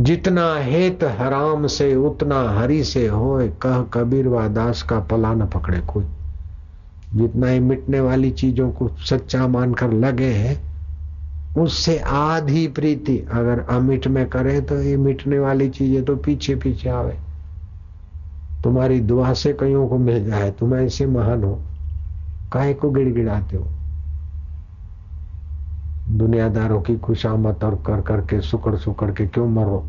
जितना हेत हराम से, उतना हरि से होए, कह कबीर व दास का पला न पकड़े कोई। जितना ही मिटने वाली चीज़ों को सच्चा मानकर लगे है, उससे आधी प्रीति अगर अमिट में करे तो ये मिटने वाली चीज़ें तो पीछे पीछे आवे। तुम्हारी दुआ से कईयों को मिल जाए, तुम ऐसे महान हो। काय को गिड़गिड़ाते हो? दुनियादारों की खुशामत और कर करके सुकड़ सुकड़ के क्यों मरो?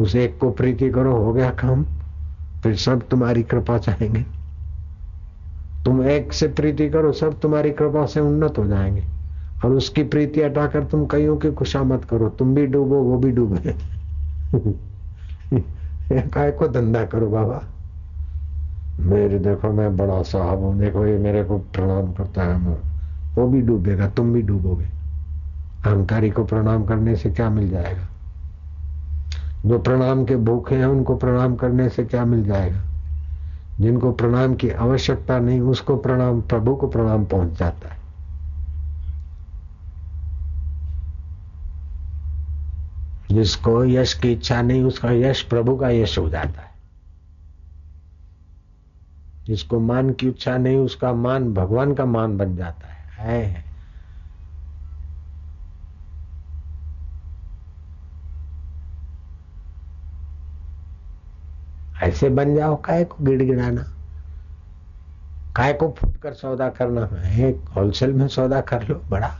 उस एक को प्रीति करो, हो गया काम। फिर सब तुम्हारी कृपा चाहेंगे। तुम एक से प्रीति करो, सब तुम्हारी कृपा से उन्नत हो जाएँगे। और उसकी प्रीति हटाकर तुम कईयों की खुशामत करो। तुम भी डूबो, वो भी डूबे। काय को धंधा करो, बाबा। मेरे देखो, मैं बड़ा साहब हूँ। देखो, ये मेरे को प्रणाम करता है वो भी डूबेगा, तुम भी डूबोगे। अहंकारी को प्रणाम करने से क्या मिल जाएगा? जो प्रणाम के भूखे हैं उनको प्रणाम करने से क्या मिल जाएगा? जिनको प्रणाम की आवश्यकता नहीं उसको प्रणाम प्रभु को प्रणाम पहुँच जाता है। जिसको यश की इच्छा नहीं उसका यश प्रभु का यश हो जाता है। जिसको मान की इच्छा नहीं उसका मान भगवान का मान बन जाता है, है। ऐसे बन जाओ, काय को गिड़गिड़ाना? काय को फुटकर सौदा करना? है होलसेल में सौदा कर लो, बड़ा।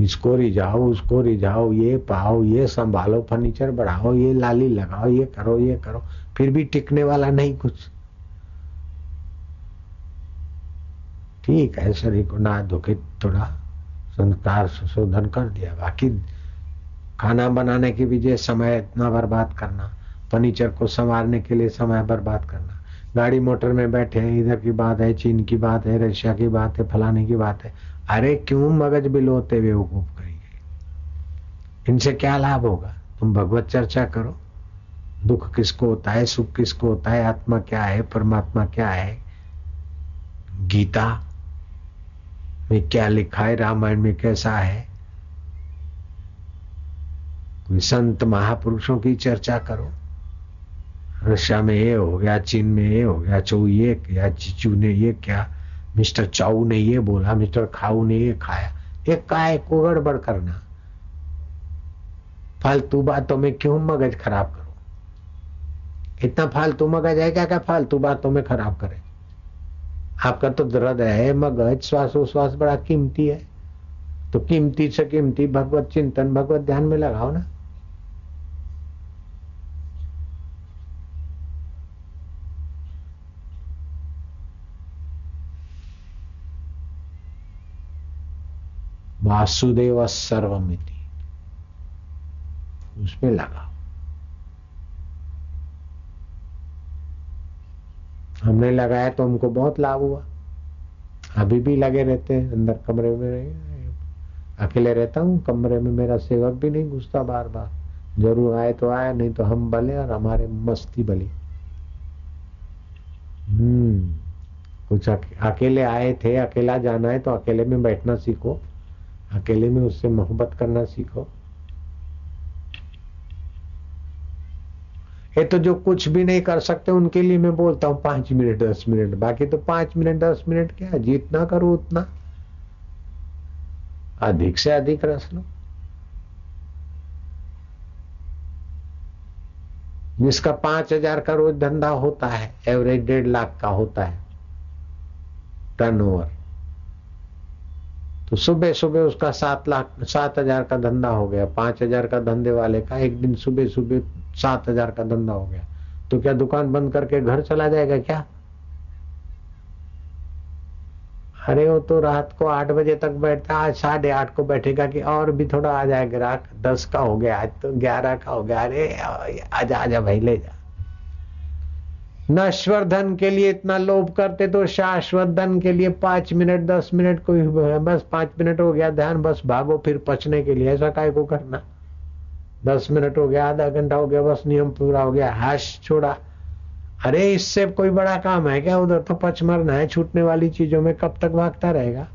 इसको रिझाओ, उसको रिझाओ, ये पाओ, ये संभालो, फर्नीचर बढ़ाओ, ये लाली लगाओ, ये करो ये करो, फिर भी टिकने वाला नहीं कुछ। ठीक है, शरीर को ना धोके थोड़ा संस्कार, सुशोधन कर दिया। बाकी खाना बनाने की वजह समय इतना बर्बाद करना। फर्नीचर को संवारने के लिए समय बर्बाद करना। गाड़ी मोटर में बैठे हैं, इधर की बात है, चीन की बात है, रशिया की बात है, फलाने की बात है। अरे क्यों मगज बिलोते बेवकूफ़ करेंगे? इनसे क्या लाभ होगा? तुम भगवत चर्चा करो। दुख किसको होता है, सुख किसको होता है, आत्मा क्या है, परमात्मा क्या है? गीता में क्या लिखा है, रामायण में कैसा है? संत महापुरुषों की चर्चा करो। रशिया में ये हो गया, चीन में ये हो गया, चौ ये क्या चिचू ने ये क्या, मिस्टर चाऊ ने ये बोला, मिस्टर खाऊ ने ये खाया। ये काय को गड़बड़ करना। फालतू बातों में क्यों मगज खराब करो? इतना फालतू मगज है क्या क्या फालतू बातों में खराब करे? आपका तो हृदय है, मगज, श्वासोश्वास बड़ा कीमती है। तो कीमती से कीमती भगवत चिंतन, भगवत ध्यान में लगाओ ना। वासुदेव सर्वमिति। उसमें लगा। हमने लगाया तो हमको बहुत लाभ हुआ। अभी भी लगे रहते हैं, अंदर कमरे में अकेले रहता हूँ, कमरे में मेरा सेवक भी नहीं घुसता बार बार ज़रूर आए तो आए, नहीं तो हम बले और हमारे मस्ती बली। हम्म कुछ अकेले आए थे, अकेला जाना है तो अकेले में बैठना सीखो। अकेले में उससे मोहब्बत करना सीखो। ये तो जो कुछ भी नहीं कर सकते, उनके लिए मैं बोलता हूँ, पाँच मिनट, दस मिनट, बाकी तो पाँच मिनट, दस मिनट क्या जितना करो उतना। अधिक से अधिक रस लो। जिसका पाँच हज़ार का रोज धंधा होता है, एवरेज डेढ़ लाख का होता है टर्नओवर तो सुबह सुबह उसका सात लाख, सात हज़ार का धंधा हो गया। पाँच हज़ार का धंधे वाले का एक दिन सुबह सुबह सात हज़ार का धंधा हो गया। तो क्या दुकान बंद करके घर चला जाएगा क्या? अरे वो तो रात को आठ बजे तक बैठता आज साढ़े आठ को बैठेगा कि और भी थोड़ा आ जाए ग्राहक दस का हो गया, आज तो ग्यारह का हो गया। अरे आजा आजा भाई, ले जा। नश्वर धन के लिए इतना लोभ करते तो शाश्वत धन के लिए पाँच मिनट, दस मिनट कोई बस पाँच मिनट हो गया ध्यान, बस भागो फिर पचने के लिए। ऐसा काय को करना? दस मिनट हो गया, आधा घंटा हो गया, बस नियम पूरा हो गया। हाश छोड़ा। अरे इससे कोई बड़ा काम है क्या? उधर तो पच मरना है, छूटने वाली चीज़ों में कब तक भागता रहेगा?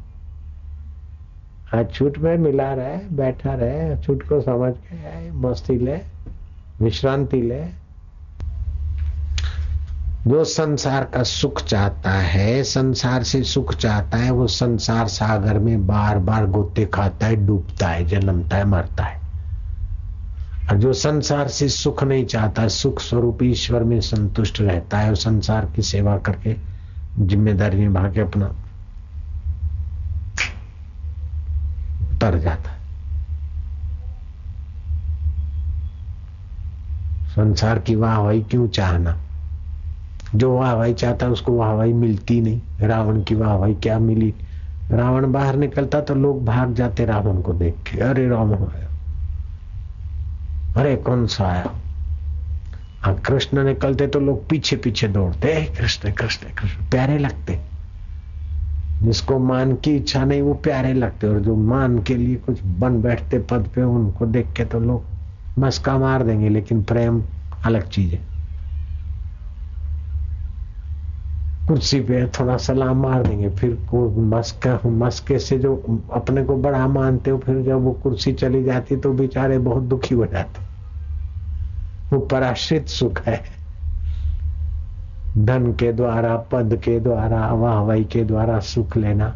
हाँ छूट में मिला रहे, बैठा रहे, छूट को समझ के मस्ती ले, विश्रांति ले। जो संसार का सुख चाहता है, संसार से सुख चाहता है, वो संसार सागर में बार बार गोते खाता है, डूबता है, जन्मता है, मरता है। और जो संसार से सुख नहीं चाहता, सुख स्वरूप ईश्वर में संतुष्ट रहता है और संसार की सेवा करके ज़िम्मेदारी निभा के अपना तर जाता है। संसार की वाहवाही क्यों चाहना? जो वाहवाही चाहता है, उसको वाहवाही मिलती नहीं। रावण की वाहवाही क्या मिली? रावण बाहर निकलता तो लोग भाग जाते रावण को देख के। अरे रावण आया। अरे कौन सा आया? हाँ कृष्ण निकलते तो लोग पीछे पीछे दौड़ते। कृष्ण कृष्ण कृष्ण, प्यारे लगते। जिसको मान की इच्छा नहीं, वो प्यारे लगते। और जो मान के लिए कुछ बन बैठते पद पे, उनको देख के तो लोग मस्का मार देंगे, लेकिन प्रेम अलग चीज़ है। कुर्सी पे थोड़ा सलाम मार देंगे। फिर मस्का, मस्के से जो अपने को बड़ा मानते हो, फिर जब वो कुर्सी चली जाती तो बेचारे बहुत दुखी हो जाते। वो पराश्रित सुख है। धन के द्वारा, पद के द्वारा, वाहवाही के द्वारा सुख लेना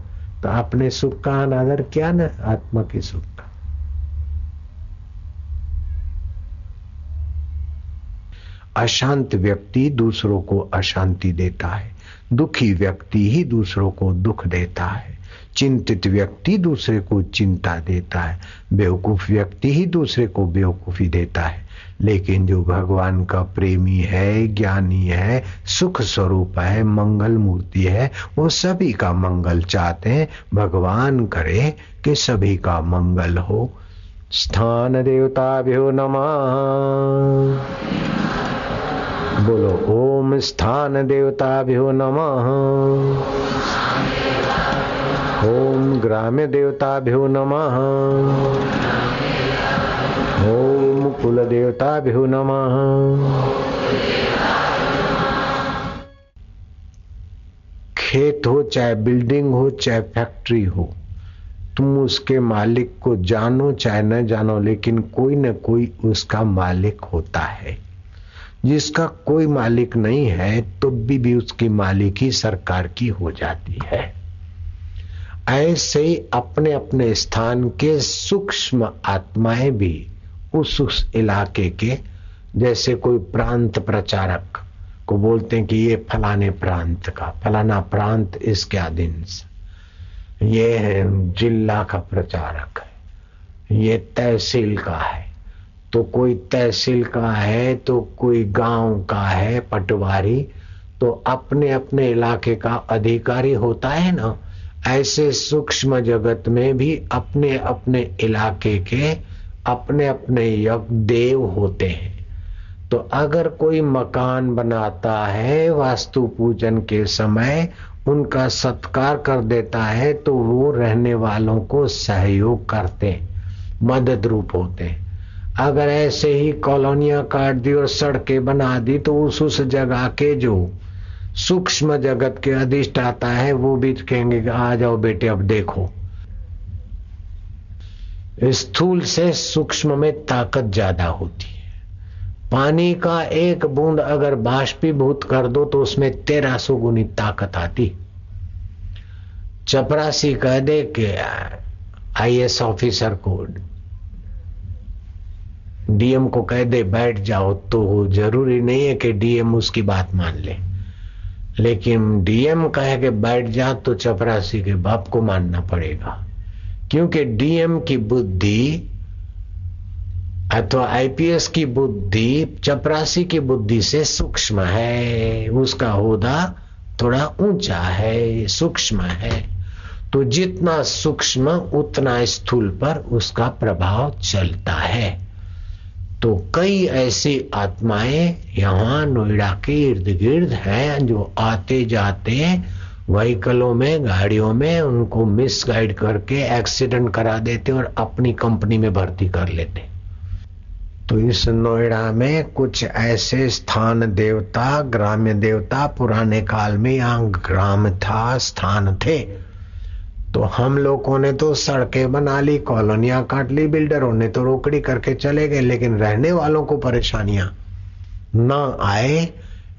तो अपने सुख का अनादर क्या ना, आत्मा के सुख का। अशांत व्यक्ति दूसरों को अशांति देता है। दुखी व्यक्ति ही दूसरों को दुख देता है। चिंतित व्यक्ति दूसरे को चिंता देता है। बेवकूफ़ व्यक्ति ही दूसरे को बेवकूफ़ी देता है। लेकिन जो भगवान का प्रेमी है, ज्ञानी है, सुख स्वरूप है, मंगल मूर्ति है, वो सभी का मंगल चाहते हैं। भगवान करे कि सभी का मंगल हो। स्थान देवता भ्यो नमा। बोलो, ओम स्थान देवता भ्यो नमः। ओम ग्राम्य देवता भ्यो नमः। ओम कुल देवता भ्यो नमः। खेत हो, चाहे बिल्डिंग हो, चाहे फैक्ट्री हो, तुम उसके मालिक को जानो, चाहे न जानो, लेकिन कोई न कोई उसका मालिक होता है। जिसका कोई मालिक नहीं है तो भी, भी उसकी मालिकी सरकार की हो जाती है। ऐसे अपने अपने स्थान के सूक्ष्म आत्माएँ भी उस उस इलाके के जैसे कोई प्रांत प्रचारक को बोलते हैं कि ये फलाने प्रांत का फलाना प्रांत इसके अधीन ये जिला का प्रचारक है। ये तहसील का है। तो कोई तहसील का है तो कोई गाँव का है, पटवारी तो अपने अपने इलाके का अधिकारी होता है ना? ऐसे सूक्ष्म जगत में भी अपने अपने इलाके के अपने अपने यज्ञ देव होते हैं। तो अगर कोई मकान बनाता है, वास्तु पूजन के समय उनका सत्कार कर देता है तो वो रहने वालों को सहयोग करते मदद रूप होते अगर ऐसे ही कॉलोनियाँ काट दी और सड़कें बना दी तो उस उस जगह के जो सूक्ष्म जगत के अधिष्ठाता है, वो भी कहेंगे कि आ जाओ बेटे, अब देखो। स्थूल से सूक्ष्म में ताकत ज़्यादा होती है। पानी का एक बूंद अगर बाष्पीभूत कर दो तो उसमें तेरह सौ गुनी ताकत आती। चपरासी कह दे के, आईएएस ऑफिसर को डीएम को कह दे बैठ जाओ। तो ज़रूरी नहीं है कि डीएम उसकी बात मान ले। लेकिन डीएम कहे कि बैठ जा तो चपरासी के बाप को मानना पड़ेगा। क्योंकि डीएम की बुद्धि अथवा आईपीएस की बुद्धि चपरासी की बुद्धि से सूक्ष्म है। उसका होदा थोड़ा ऊँचा है, सूक्ष्म है। तो जितना सूक्ष्म, उतना स्थूल पर उसका प्रभाव चलता है। तो कई ऐसी आत्माएँ यहाँ नोएडा के इर्द गिर्द हैं जो आते जाते व्हीकलों में, गाड़ियों में, उनको मिस गाइड करके एक्सीडेंट करा देते और अपनी कंपनी में भर्ती कर लेते तो इस नोएडा में कुछ ऐसे स्थान देवता, ग्राम्य देवता, पुराने काल में यहाँ ग्राम था, स्थान थे। तो हम लोगों ने तो सड़कें बना ली, कॉलोनियाँ काट ली, बिल्डरों ने तो रोकड़ी करके चले गए, लेकिन रहने वालों को परेशानियाँ न आए।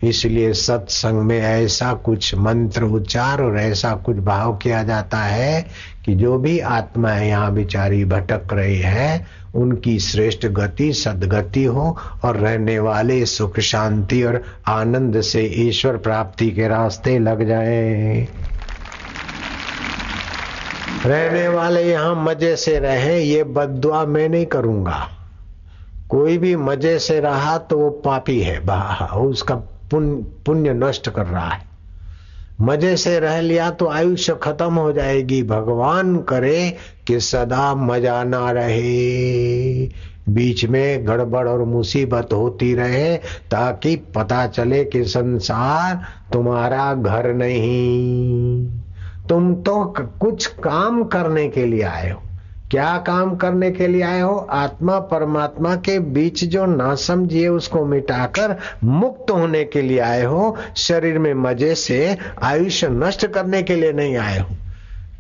इसलिए सत्संग में ऐसा कुछ मंत्र उच्चार और ऐसा कुछ भाव किया जाता है कि जो भी आत्माएँ यहाँ बिचारी भटक रही है, उनकी श्रेष्ठ गति, सदगति हो और रहने वाले सुख, शांति और आनंद से ईश्वर प्राप्ति के रास्ते लग जाए। रहने वाले यहाँ मज़े से रहे, ये बदुआ मैं नहीं करूँगा। कोई भी मज़े से रहा तो वो पापी है उसका पुण्य नष्ट कर रहा है। मज़े से रह लिया तो आयुष्य खत्म हो जाएगी। भगवान करे कि सदा मज़ा ना रहे। बीच में गड़बड़ और मुसीबत होती रहे, ताकि पता चले कि संसार तुम्हारा घर नहीं। तुम तो कुछ काम करने के लिए आए हो। क्या काम करने के लिए आए हो? आत्मा, परमात्मा के बीच जो ना समझिए, उसको मिटाकर मुक्त होने के लिए आए हो। शरीर में मज़े से आयुष्य नष्ट करने के लिए नहीं आए हो।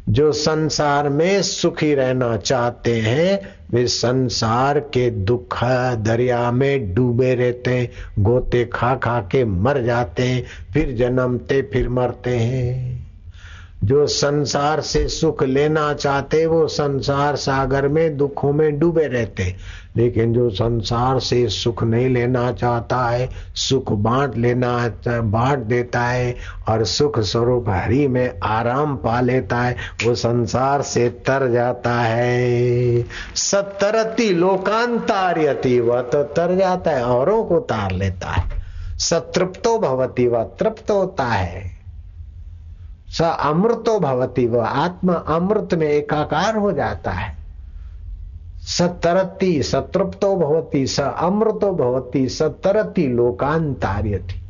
जो संसार में सुखी रहना चाहते हैं, वे संसार के दुख दरिया में डूबे रहते हैं। गोते खा खा के मर जाते हैं, फिर जन्मते, फिर मरते हैं। जो संसार से सुख लेना चाहते, वो संसार सागर में, दुखों में डूबे रहते। लेकिन जो संसार से सुख नहीं लेना चाहता है, सुख बांट लेना बांट देता है और सुख स्वरूप हरि में आराम पा लेता है, वो संसार से तर जाता है। सतरती लोकांतार्यति वह तो तर जाता है, औरों को तार लेता है। सतृप्तो भवती वह तृप्त होता है। स अमृतो भवती वह आत्मा अमृत में एकाकार हो जाता है। सतरती सतृप्तो भवती, स अमृतो भवती सतरती लोकांतार्य थी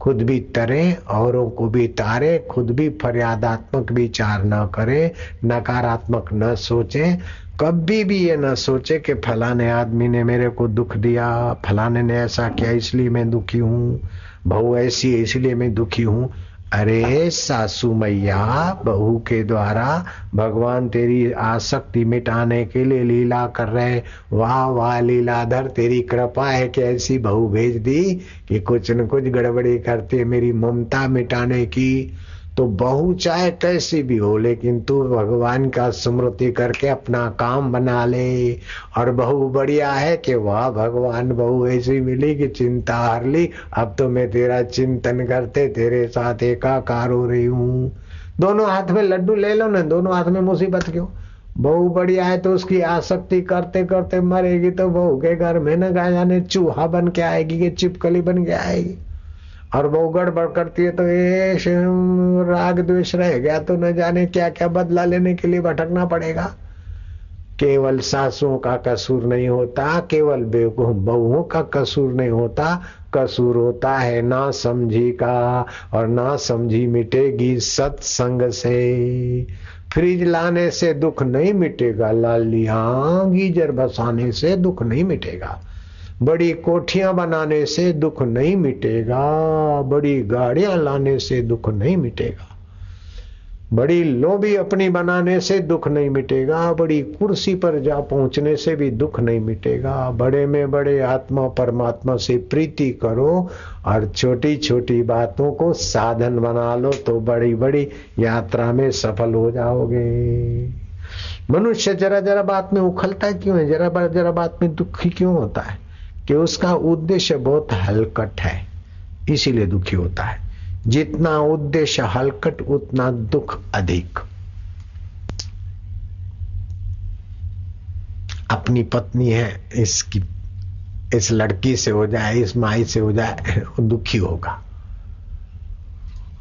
खुद भी तरे, औरों को भी तारे, खुद भी फरियादात्मक विचार न करे, नकारात्मक न सोचे, कभी भी ये न सोचे कि फलाने आदमी ने मेरे को दुख दिया, फलाने ने ऐसा किया, इसलिए मैं दुखी हूँ, बहु ऐसी इसलिए मैं दुखी हूँ। अरे सासू मैया, बहू के द्वारा भगवान तेरी आसक्ति मिटाने के लिए लीला कर रहे वाह वाह, लीलाधर, तेरी कृपा है कि ऐसी बहू भेज दी कि कुछ न कुछ गड़बड़ी करते मेरी ममता मिटाने की। तो बहू चाहे कैसी भी हो, लेकिन तू भगवान का स्मृति करके अपना काम बना ले। और बहू बढ़िया है कि वाह, भगवान बहू, ऐसी मिली कि चिंता हार ली। अब तो मैं तेरा चिंतन करते, तेरे साथ एकाकार हो रही हूँ। दोनों हाथ में लड्डू ले लो ना, दोनों हाथ में मुसीबत क्यों? बहू बढ़िया है तो उसकी आसक्ति करते करते मरेगी तो बहू के घर में न जाने चूहा बन के आएगी, कि चिपकली बन के आएगी। और वो गड़बड़ करती है तो ये राग द्वेष रह गया तो न जाने क्या क्या बदला लेने के लिए भटकना पड़ेगा। केवल सासुओं का कसूर नहीं होता, केवल बहुओं का कसूर नहीं होता। कसूर होता है ना समझी का और ना समझी मिटेगी सत्संग से। फ्रिज लाने से दुख नहीं मिटेगा लालिया गीजर बसाने से दुख नहीं मिटेगा। बड़ी कोठियाँ बनाने से दुख नहीं मिटेगा, बड़ी गाड़ियाँ लाने से दुख नहीं मिटेगा। बड़ी लोभी अपनी बनाने से दुख नहीं मिटेगा, बड़ी कुर्सी पर जा पहुँचने से भी दुख नहीं मिटेगा। बड़े में बड़े आत्मा परमात्मा से प्रीति करो और छोटी छोटी बातों को साधन बना लो तो बड़ी बड़ी यात्रा में सफल हो जाओगे। मनुष्य जरा जरा बात में उखलता है क्यों है? जरा जरा बात में दुखी क्यों होता है? कि उसका उद्देश्य बहुत हलकट है इसीलिए दुखी होता है। जितना उद्देश्य हलकट उतना दुख अधिक। अपनी पत्नी है इसकी इस लड़की से हो जाए इस माई से हो जाए दुखी होगा।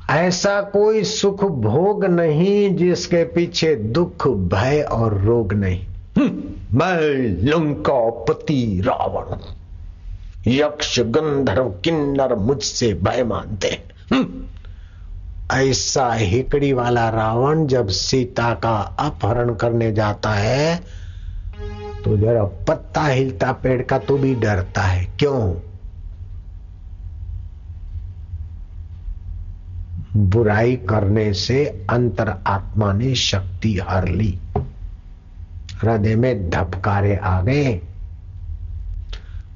ऐसा कोई सुख भोग नहीं जिसके पीछे दुख भय और रोग नहीं। हम्म, मैं लंका पति रावण यक्ष गंधर्व किन्नर मुझसे भय मानते हम्म। ऐसा हिकड़ी वाला रावण जब सीता का अपहरण करने जाता है तो जरा पत्ता हिलता पेड़ का तो भी डरता है। क्यों? बुराई करने से अंतर आत्मा ने शक्ति हर ली। हृदय में धपकारे आ गए।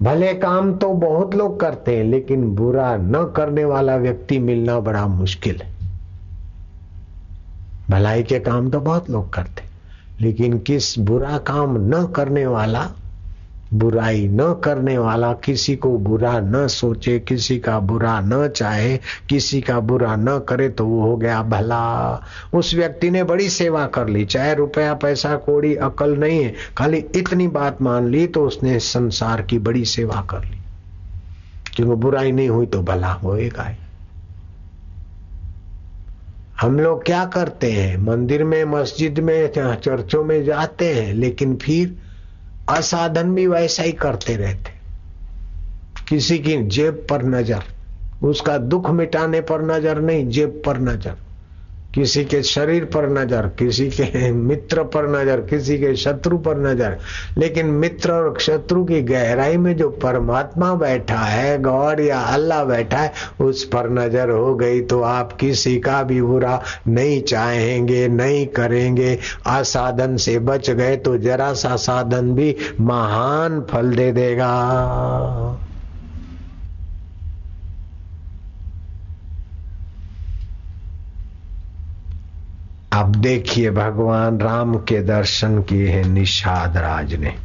भले काम तो बहुत लोग करते हैं, लेकिन बुरा न करने वाला व्यक्ति मिलना बड़ा मुश्किल है। भलाई के काम तो बहुत लोग करते लेकिन किस बुरा काम न करने वाला बुराई न करने वाला, किसी को बुरा न सोचे, किसी का बुरा न चाहे, किसी का बुरा न करे तो वो हो गया भला। उस व्यक्ति ने बड़ी सेवा कर ली, चाहे रुपया, पैसा, कोड़ी, अकल नहीं है, खाली इतनी बात मान ली तो उसने संसार की बड़ी सेवा कर ली। क्योंकि बुराई नहीं हुई तो भला होएगा हम लोग क्या करते हैं? मंदिर में, मस्जिद में चर्चों में जाते हैं, लेकिन फिर असाधन भी वैसा ही करते रहते। किसी की जेब पर नज़र, उसका दुख मिटाने पर नज़र नहीं, जेब पर नज़र। किसी के शरीर पर नज़र, किसी के मित्र पर नज़र, किसी के शत्रु पर नज़र, लेकिन मित्र और शत्रु की गहराई में जो परमात्मा बैठा है गॉड या अल्लाह बैठा है, उस पर नज़र हो गई तो आप किसी का भी बुरा नहीं चाहेंगे, नहीं करेंगे। असाधन से बच गए तो जरा सा साधन भी महान फल दे देगा। अब देखिए, भगवान राम के दर्शन किए हैं निषाद राज ने।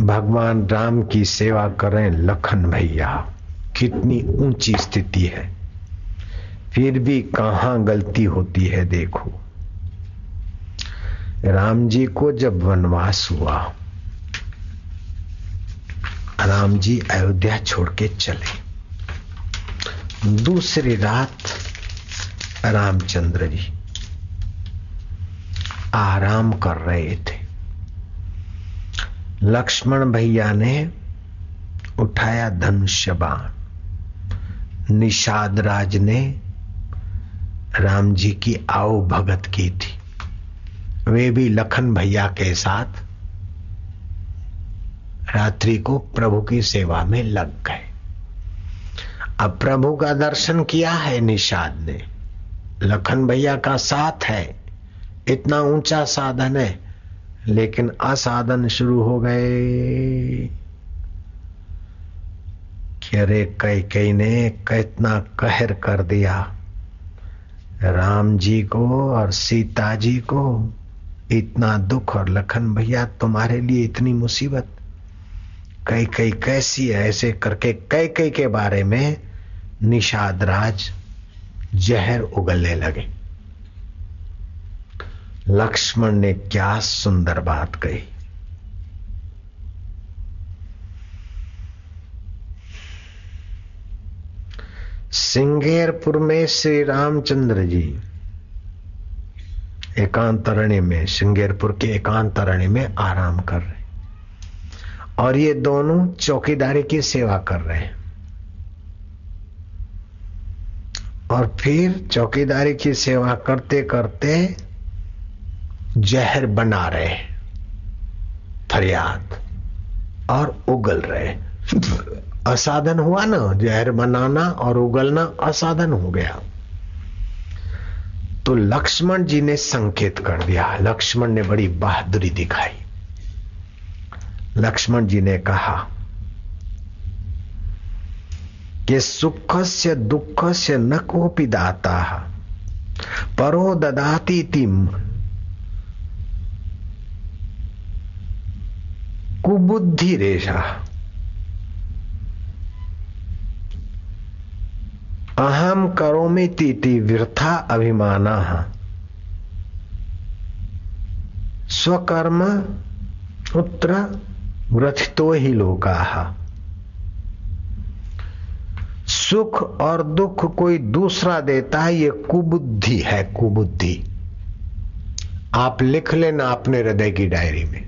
भगवान राम की सेवा करें लखन भैया, कितनी ऊँची स्थिति है। फिर भी कहाँ गलती होती है देखो। राम जी को जब वनवास हुआ, राम जी अयोध्या छोड़ के चले। दूसरी रात रामचंद्र जी आराम कर रहे थे। लक्ष्मण भैया ने उठाया धनुष्य बाण। निषाद राज ने राम जी की आओ भगत की थी। वे भी लखन भैया के साथ रात्रि को प्रभु की सेवा में लग गए। अब प्रभु का दर्शन किया है निषाद ने। लखन भैया का साथ है। इतना ऊँचा साधन है, लेकिन असाधन शुरू हो गए। कि अरे कई कई ने कितना कहर कर दिया। राम जी को और सीता जी को इतना दुख और लखन भैया तुम्हारे लिए इतनी मुसीबत। कई कई कैसी है ऐसे करके कई कई के बारे में निषाद राज जहर उगलने लगे। लक्ष्मण ने क्या सुंदर बात कही। सिंगेरपुर में श्री रामचंद्र जी, एकांतरण्य में, सिंगेरपुर के एकांतरण्य में आराम कर रहे और ये दोनों चौकीदारी की सेवा कर रहे हैं। और फिर चौकीदारी की सेवा करते करते जहर बना रहे, फरियाद, और उगल रहे। असाधन हुआ ना, जहर बनाना और उगलना असाधन हो गया। तो लक्ष्मण जी ने संकेत कर दिया। लक्ष्मण ने बड़ी बहादुरी दिखाई। लक्ष्मण जी ने कहा कि सुख से दुख से न कोपी दाता। परो ददाती तिम। कुबुद्धि रेशा अहम करो में तीति वृथा अभिमाना। स्वकर्म उत्तर ग्रथितो ही लोका। सुख और दुख कोई दूसरा देता है, ये कुबुद्धि है, कुबुद्धि। आप लिख लेना अपने हृदय की डायरी में।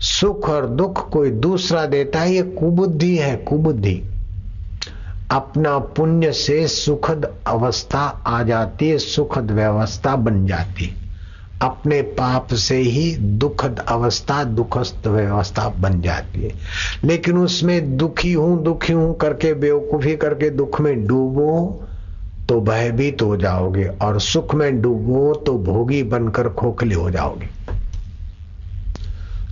सुख और दुख कोई दूसरा देता है, ये कुबुद्धि है, कुबुद्धि। अपना पुण्य से सुखद अवस्था आ जाती है, सुखद व्यवस्था बन जाती है। अपने पाप से ही दुखद अवस्था दुखस्त व्यवस्था बन जाती है। लेकिन उसमें दुखी हूँ दुखी हूँ करके, बेवकूफ़ी करके दुख में डूबो तो भयभीत हो जाओगे और सुख में डूबो तो भोगी बनकर खोखले हो जाओगे।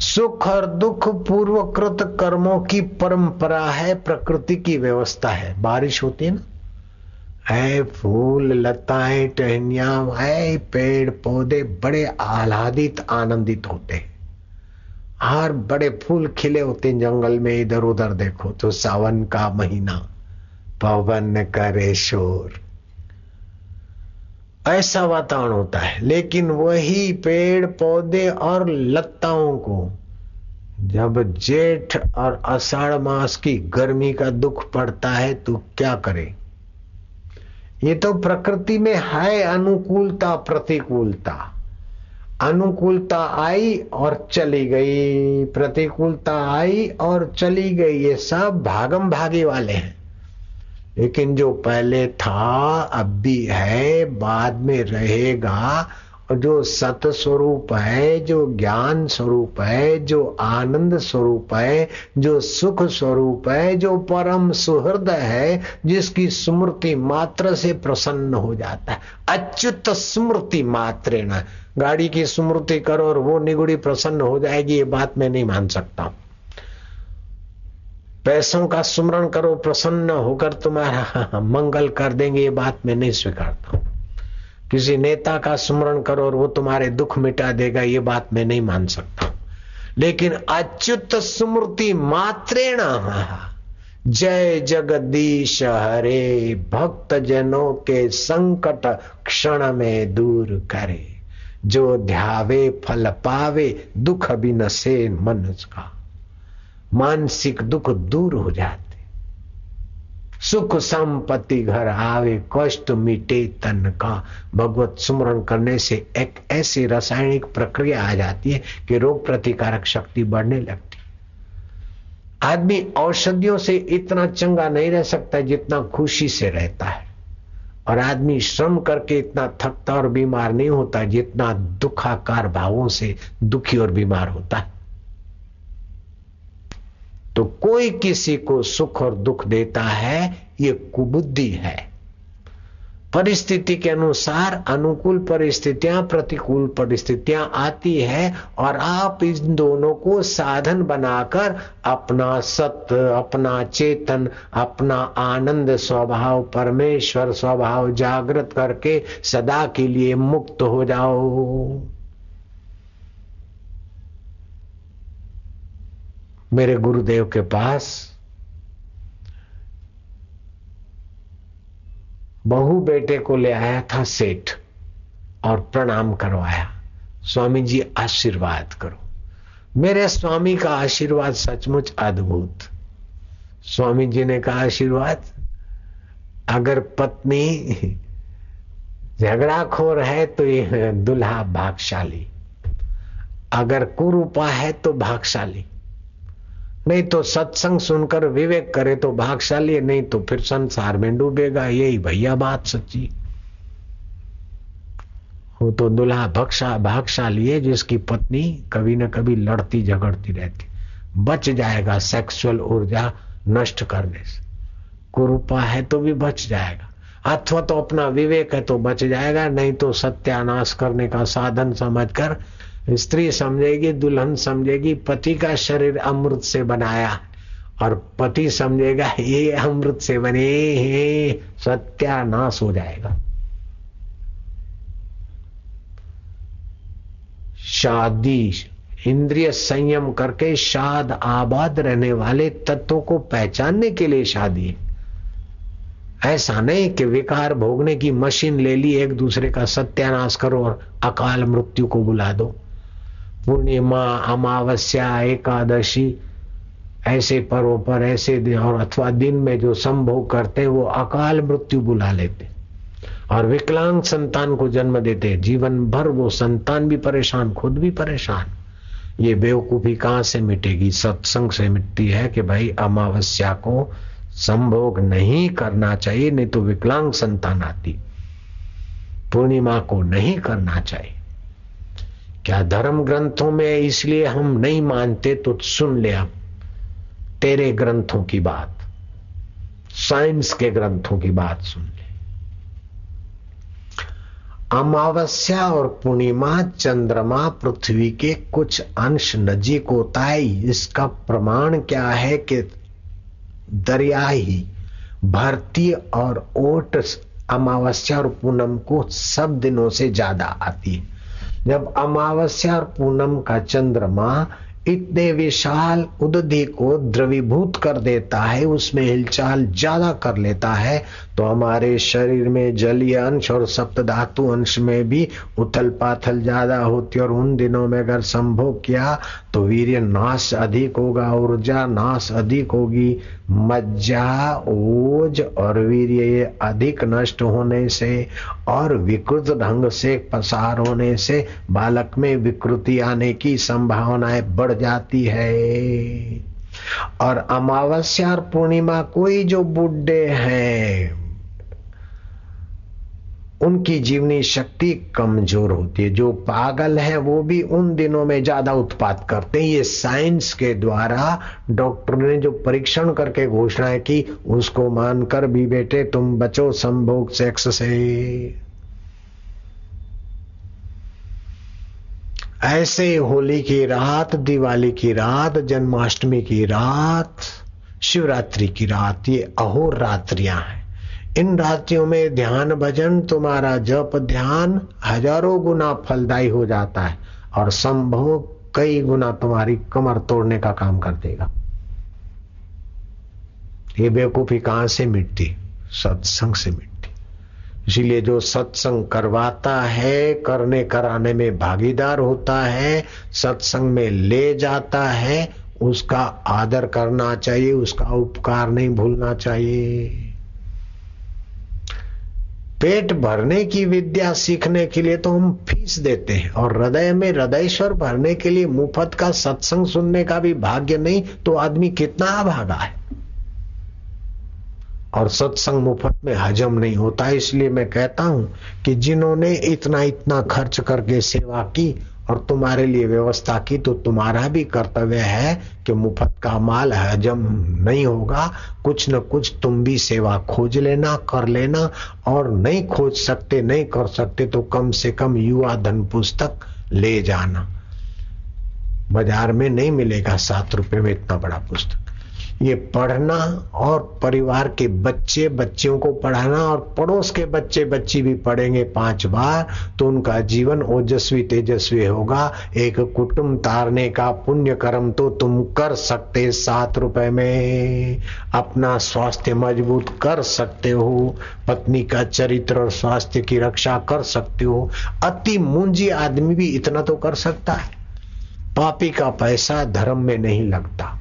सुख और दुख पूर्वकृत कर्मों की परंपरा है, प्रकृति की व्यवस्था है। बारिश होती है ना? है फूल, लताएँ, टहनिया, है पेड़ पौधे, बड़े आह्लादित, आनंदित होते हर बड़े फूल खिले होते जंगल में इधर उधर देखो तो सावन का महीना, पवन करे शोर। ऐसा वातावरण होता है, लेकिन वही पेड़ पौधे और लताओं को, जब जेठ और आषाढ़ मास की गर्मी का दुख पड़ता है तो क्या करें? ये तो प्रकृति में है अनुकूलता, प्रतिकूलता। अनुकूलता आई और चली गई, प्रतिकूलता आई और चली गई। ये सब भागम भागी वाले हैं। लेकिन जो पहले था, अब भी है, बाद में रहेगा जो सत स्वरूप है, जो ज्ञान स्वरूप है, जो आनंद स्वरूप है, जो सुख स्वरूप है, जो परम सुहृद है, जिसकी स्मृति मात्र से प्रसन्न हो जाता है। अच्युत स्मृति मात्र न। गाड़ी की स्मृति करो और वो निगुड़ी प्रसन्न हो जाएगी, ये बात मैं नहीं मान सकता। हूँ पैसों का स्मरण करो, प्रसन्न होकर तुम्हारा मंगल कर देंगे, ये बात मैं नहीं स्वीकारता किसी नेता का स्मरण करो और वो तुम्हारे दुख मिटा देगा, ये बात मैं नहीं मान सकता। लेकिन अच्युत स्मृति मात्रेण, जय जगदीश हरे, भक्त जनों के संकट क्षण में दूर करे। जो ध्यावे फल पावे, दुख भी नसे मन का मानसिक दुख दूर हो जाते। सुख संपत्ति घर आवे, कष्ट मिटे तन का। भगवत सुमरण करने से एक ऐसी रासायनिक प्रक्रिया आ जाती है कि रोग प्रतिकारक शक्ति बढ़ने लगती आदमी औषधियों से इतना चंगा नहीं रह सकता जितना खुशी से रहता है। और आदमी श्रम करके इतना थकता और बीमार नहीं होता जितना दुखाकार भावों से दुखी और बीमार होता है। तो कोई किसी को सुख और दुख देता है, ये कुबुद्धि है। परिस्थिति के अनुसार अनुकूल परिस्थितियाँ, प्रतिकूल परिस्थितियाँ आती है और आप इन दोनों को साधन बनाकर अपना सत्य अपना चेतन, अपना आनंद, स्वभाव, परमेश्वर, स्वभाव जागृत करके सदा के लिए मुक्त हो जाओ। मेरे गुरुदेव के पास बहु बेटे को ले आया था सेठ और प्रणाम करवाया। स्वामी जी, आशीर्वाद करो। मेरे स्वामी का आशीर्वाद सचमुच अद्भुत। स्वामी जी ने कहा, आशीर्वाद, अगर पत्नी झगड़ा झगड़ाखोर है तो ये दुल्हा भागशाली। अगर कुरूपा है तो भागशाली। नहीं तो सत्संग सुनकर विवेक करे तो भागशाली नहीं तो फिर संसार में डूबेगा। यही भैया बात सच्ची। वो तो दुल्हा भक्षा भागशाली है, जिसकी पत्नी कभी न कभी लड़ती झगड़ती रहती। बच जाएगा सेक्सुअल ऊर्जा नष्ट करने से। कुरूपा है तो भी बच जाएगा। अथवा तो अपना विवेक है तो बच जाएगा, नहीं तो सत्यानाश करने का साधन समझकर स्त्री समझेगी, दुल्हन समझेगी, पति का शरीर अमृत से बनाया और पति समझेगा, ये अमृत से बने हे सत्यानाश हो जाएगा। शादी, इंद्रिय संयम करके शाद आबाद रहने वाले तत्वों को पहचानने के लिए शादी ऐसा नहीं कि विकार भोगने की मशीन ले ली, एक दूसरे का सत्यानाश करो और अकाल मृत्यु को बुला दो। पूर्णिमा, अमावस्या, एकादशी, ऐसे पर्व पर, ऐसे दिन, और अथवा दिन में जो संभोग करते वो अकाल मृत्यु बुला लेते और विकलांग संतान को जन्म देते जीवन भर वो संतान भी परेशान, खुद भी परेशान। ये बेवकूफ़ी कहाँ से मिटेगी? सत्संग से मिटती है कि भाई, अमावस्या को संभोग नहीं करना चाहिए, नहीं तो विकलांग संतान आती। पूर्णिमा को नहीं करना चाहिए। क्या धर्म ग्रंथों में इसलिए हम नहीं मानते? तो सुन ले अब, तेरे ग्रंथों की बात, साइंस के ग्रंथों की बात सुन ले। अमावस्या और पूर्णिमा चंद्रमा पृथ्वी के कुछ अंश नजीक होता है। इसका प्रमाण क्या है कि दरिया ही भरती और ओट अमावस्या और पूनम को सब दिनों से ज़्यादा आती है। जब अमावस्या और पूनम का चंद्रमा इतने विशाल उदधि को द्रवीभूत कर देता है, उसमें हिलचाल ज़्यादा कर लेता है तो हमारे शरीर में जलीय अंश और सप्त धातु अंश में भी उथल पाथल ज़्यादा होती और उन दिनों में अगर संभोग किया तो वीर्य नाश अधिक होगा, ऊर्जा नाश अधिक होगी, मज्जा, ओज और वीर्य अधिक नष्ट होने से और विकृत ढंग से पसार होने से बालक में विकृति आने की संभावनाएँ बढ़ जाती है। और अमावस्या और पूर्णिमा कोई जो बुढ़े हैं उनकी जीवनी शक्ति कमज़ोर होती है। जो पागल है, वो भी उन दिनों में ज़्यादा उत्पाद करते हैं। ये साइंस के द्वारा डॉक्टर ने जो परीक्षण करके घोषणा की, उसको मानकर भी बेटे, तुम बचो संभोग सेक्स से। ऐसे होली की रात, दिवाली की रात, जन्माष्टमी की रात, शिवरात्रि की रात, ये अहोर रात्रियाँ हैं। इन रात्रियों में ध्यान भजन, तुम्हारा जप ध्यान हज़ारों गुना फलदायी हो जाता है और संभव कई गुना तुम्हारी कमर तोड़ने का काम कर देगा। ये बेवकूफ़ी कहाँ से मिटती? सत्संग से मिटती। इसीलिए जो सत्संग करवाता है, करने कराने में भागीदार होता है, सत्संग में ले जाता है, उसका आदर करना चाहिए, उसका उपकार नहीं भूलना चाहिए। पेट भरने की विद्या सीखने के लिए तो हम फ़ीस देते हैं। और हृदय में हृदयश्वर भरने के लिए मुफत का सत्संग सुनने का भी भाग्य नहीं तो आदमी कितना अभागा है? और सत्संग मुफत में हजम नहीं होता, इसलिए मैं कहता हूँ कि जिन्होंने इतना इतना खर्च करके सेवा की और तुम्हारे लिए व्यवस्था की तो तुम्हारा भी कर्तव्य है कि मुफ़्त का माल हजम नहीं होगा। कुछ न कुछ तुम भी सेवा खोज लेना, कर लेना और नहीं खोज सकते, नहीं कर सकते तो कम से कम युवा धन पुस्तक ले जाना। बाज़ार में नहीं मिलेगा सात रुपए में इतना बड़ा पुस्तक। ये पढ़ना और परिवार के बच्चे, बच्चियों को पढ़ाना और पड़ोस के बच्चे, बच्ची भी पढ़ेंगे पाँच बार तो उनका जीवन ओजस्वी, तेजस्वी होगा। एक कुटुंब तारने का पुण्य कर्म तो तुम कर सकते सात रुपए में। अपना स्वास्थ्य मज़बूत कर सकते हो। पत्नी का चरित्र और स्वास्थ्य की रक्षा कर सकते हो। अति मुंजी आदमी भी इतना तो कर सकता है। पापी का पैसा धर्म में नहीं लगता।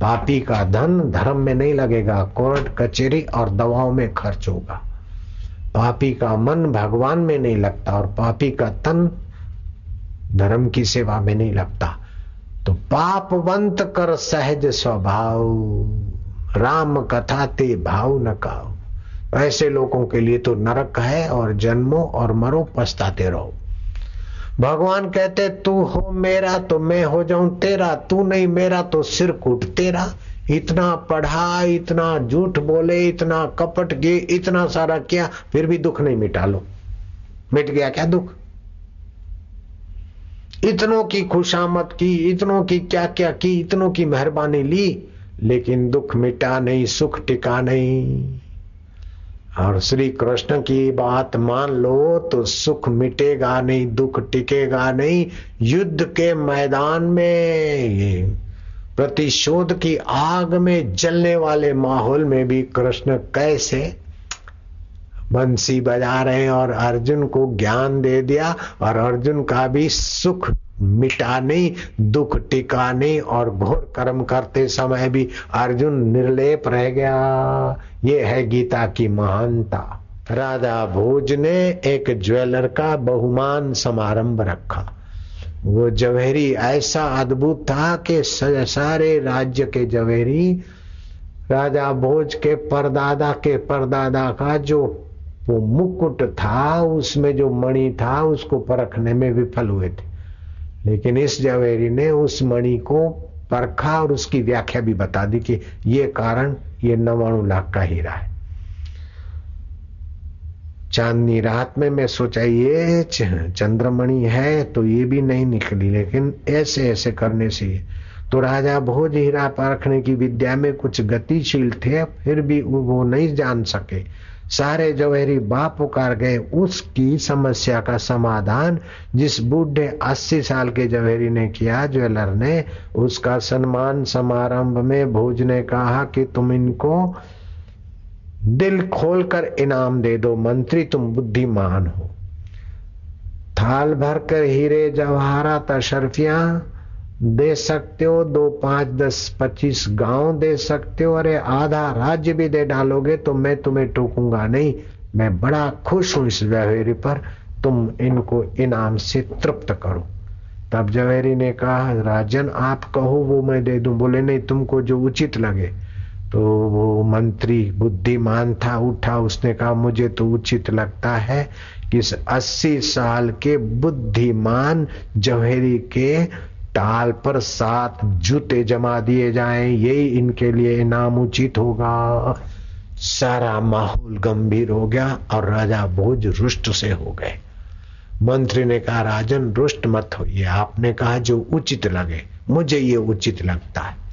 पापी का धन धर्म में नहीं लगेगा, कोर्ट कचेरी और दवाओं में खर्च होगा। पापी का मन भगवान में नहीं लगता और पापी का तन धर्म की सेवा में नहीं लगता। तो पापवंत कर सहज स्वभाव, राम कथा ते भाव न काओ। ऐसे लोगों के लिए तो नरक है और जन्मो और मरो पछताते रहो। भगवान कहते, तू हो मेरा तो मैं हो जाऊँ तेरा। तू नहीं मेरा तो सिर कूट तेरा। इतना पढ़ा, इतना झूठ बोले, इतना कपट गे, इतना सारा किया, फिर भी दुख नहीं मिटा लो। मिट गया क्या दुख? इतनों की खुशामद की, इतनों की क्या क्या की, इतनों की मेहरबानी ली, लेकिन दुख मिटा नहीं, सुख टिका नहीं। और श्री कृष्ण की बात मान लो तो सुख मिटेगा नहीं, दुख टिकेगा नहीं, युद्ध के मैदान में। प्रतिशोध की आग में जलने वाले माहौल में भी कृष्ण कैसे बंसी बजा रहे हैं और अर्जुन को ज्ञान दे दिया और अर्जुन का भी सुख मिटा नहीं, दुख टिका नहीं और घोर कर्म करते समय भी अर्जुन निर्लेप रह गया। ये है गीता की महानता। राधा भोज ने एक ज्वेलर का बहुमान समारंभ रखा। वो जवेरी ऐसा अद्भुत था कि सारे राज्य के जवेरी, राजा भोज के परदादा के परदादा का जो वो मुकुट था, उसमें जो मणि था, उसको परखने में विफल हुए थे। लेकिन इस जवेरी ने उस मणि को परखा और उसकी व्याख्या भी बता दी कि ये कारण ये नवाणु लाख का हीरा है। चांदनी रात में मैं सोचा, ये चंद्रमणि है तो ये भी नहीं निकली, लेकिन ऐसे ऐसे करने से तो राजा भोज हीरा परखने की विद्या में कुछ गतिशील थे, फिर भी वो नहीं जान सके। सारे जवेरी बाप पुकार गए। उसकी समस्या का समाधान जिस बूढ़े अस्सी साल के जवेरी ने किया, ज्वेलर ने, उसका सम्मान समारंभ में भोज ने कहा कि तुम इनको दिल खोलकर इनाम दे दो, मंत्री तुम बुद्धिमान हो। थाल भरकर हीरे जवाहरात अशरफिया दे सकते हो, दो पाँच, दस, पच्चीस गाँव दे सकते हो, अरे आधा राज्य भी दे डालोगे तो मैं तुम्हें टोकूँगा नहीं। मैं बड़ा खुश हूँ इस जवेरी पर, तुम इनको इनाम से तृप्त करो। तब जवेरी ने कहा, राजन, आप कहो, वो मैं दे दूँ। बोले, नहीं, तुमको जो उचित लगे। तो वो मंत्री बुद्धिमान था, उठा, उसने कहा, मुझे तो उचित लगता है कि इस अस्सी साल के बुद्धिमान जवेरी के टाल पर सात जूते जमा दिए जाएँ यही इनके लिए इनाम उचित होगा। सारा माहौल गंभीर हो गया और राजा भोज रुष्ट से हो गए। मंत्री ने कहा, राजन, रुष्ट मत होइए आपने कहा जो उचित लगे। मुझे ये उचित लगता है।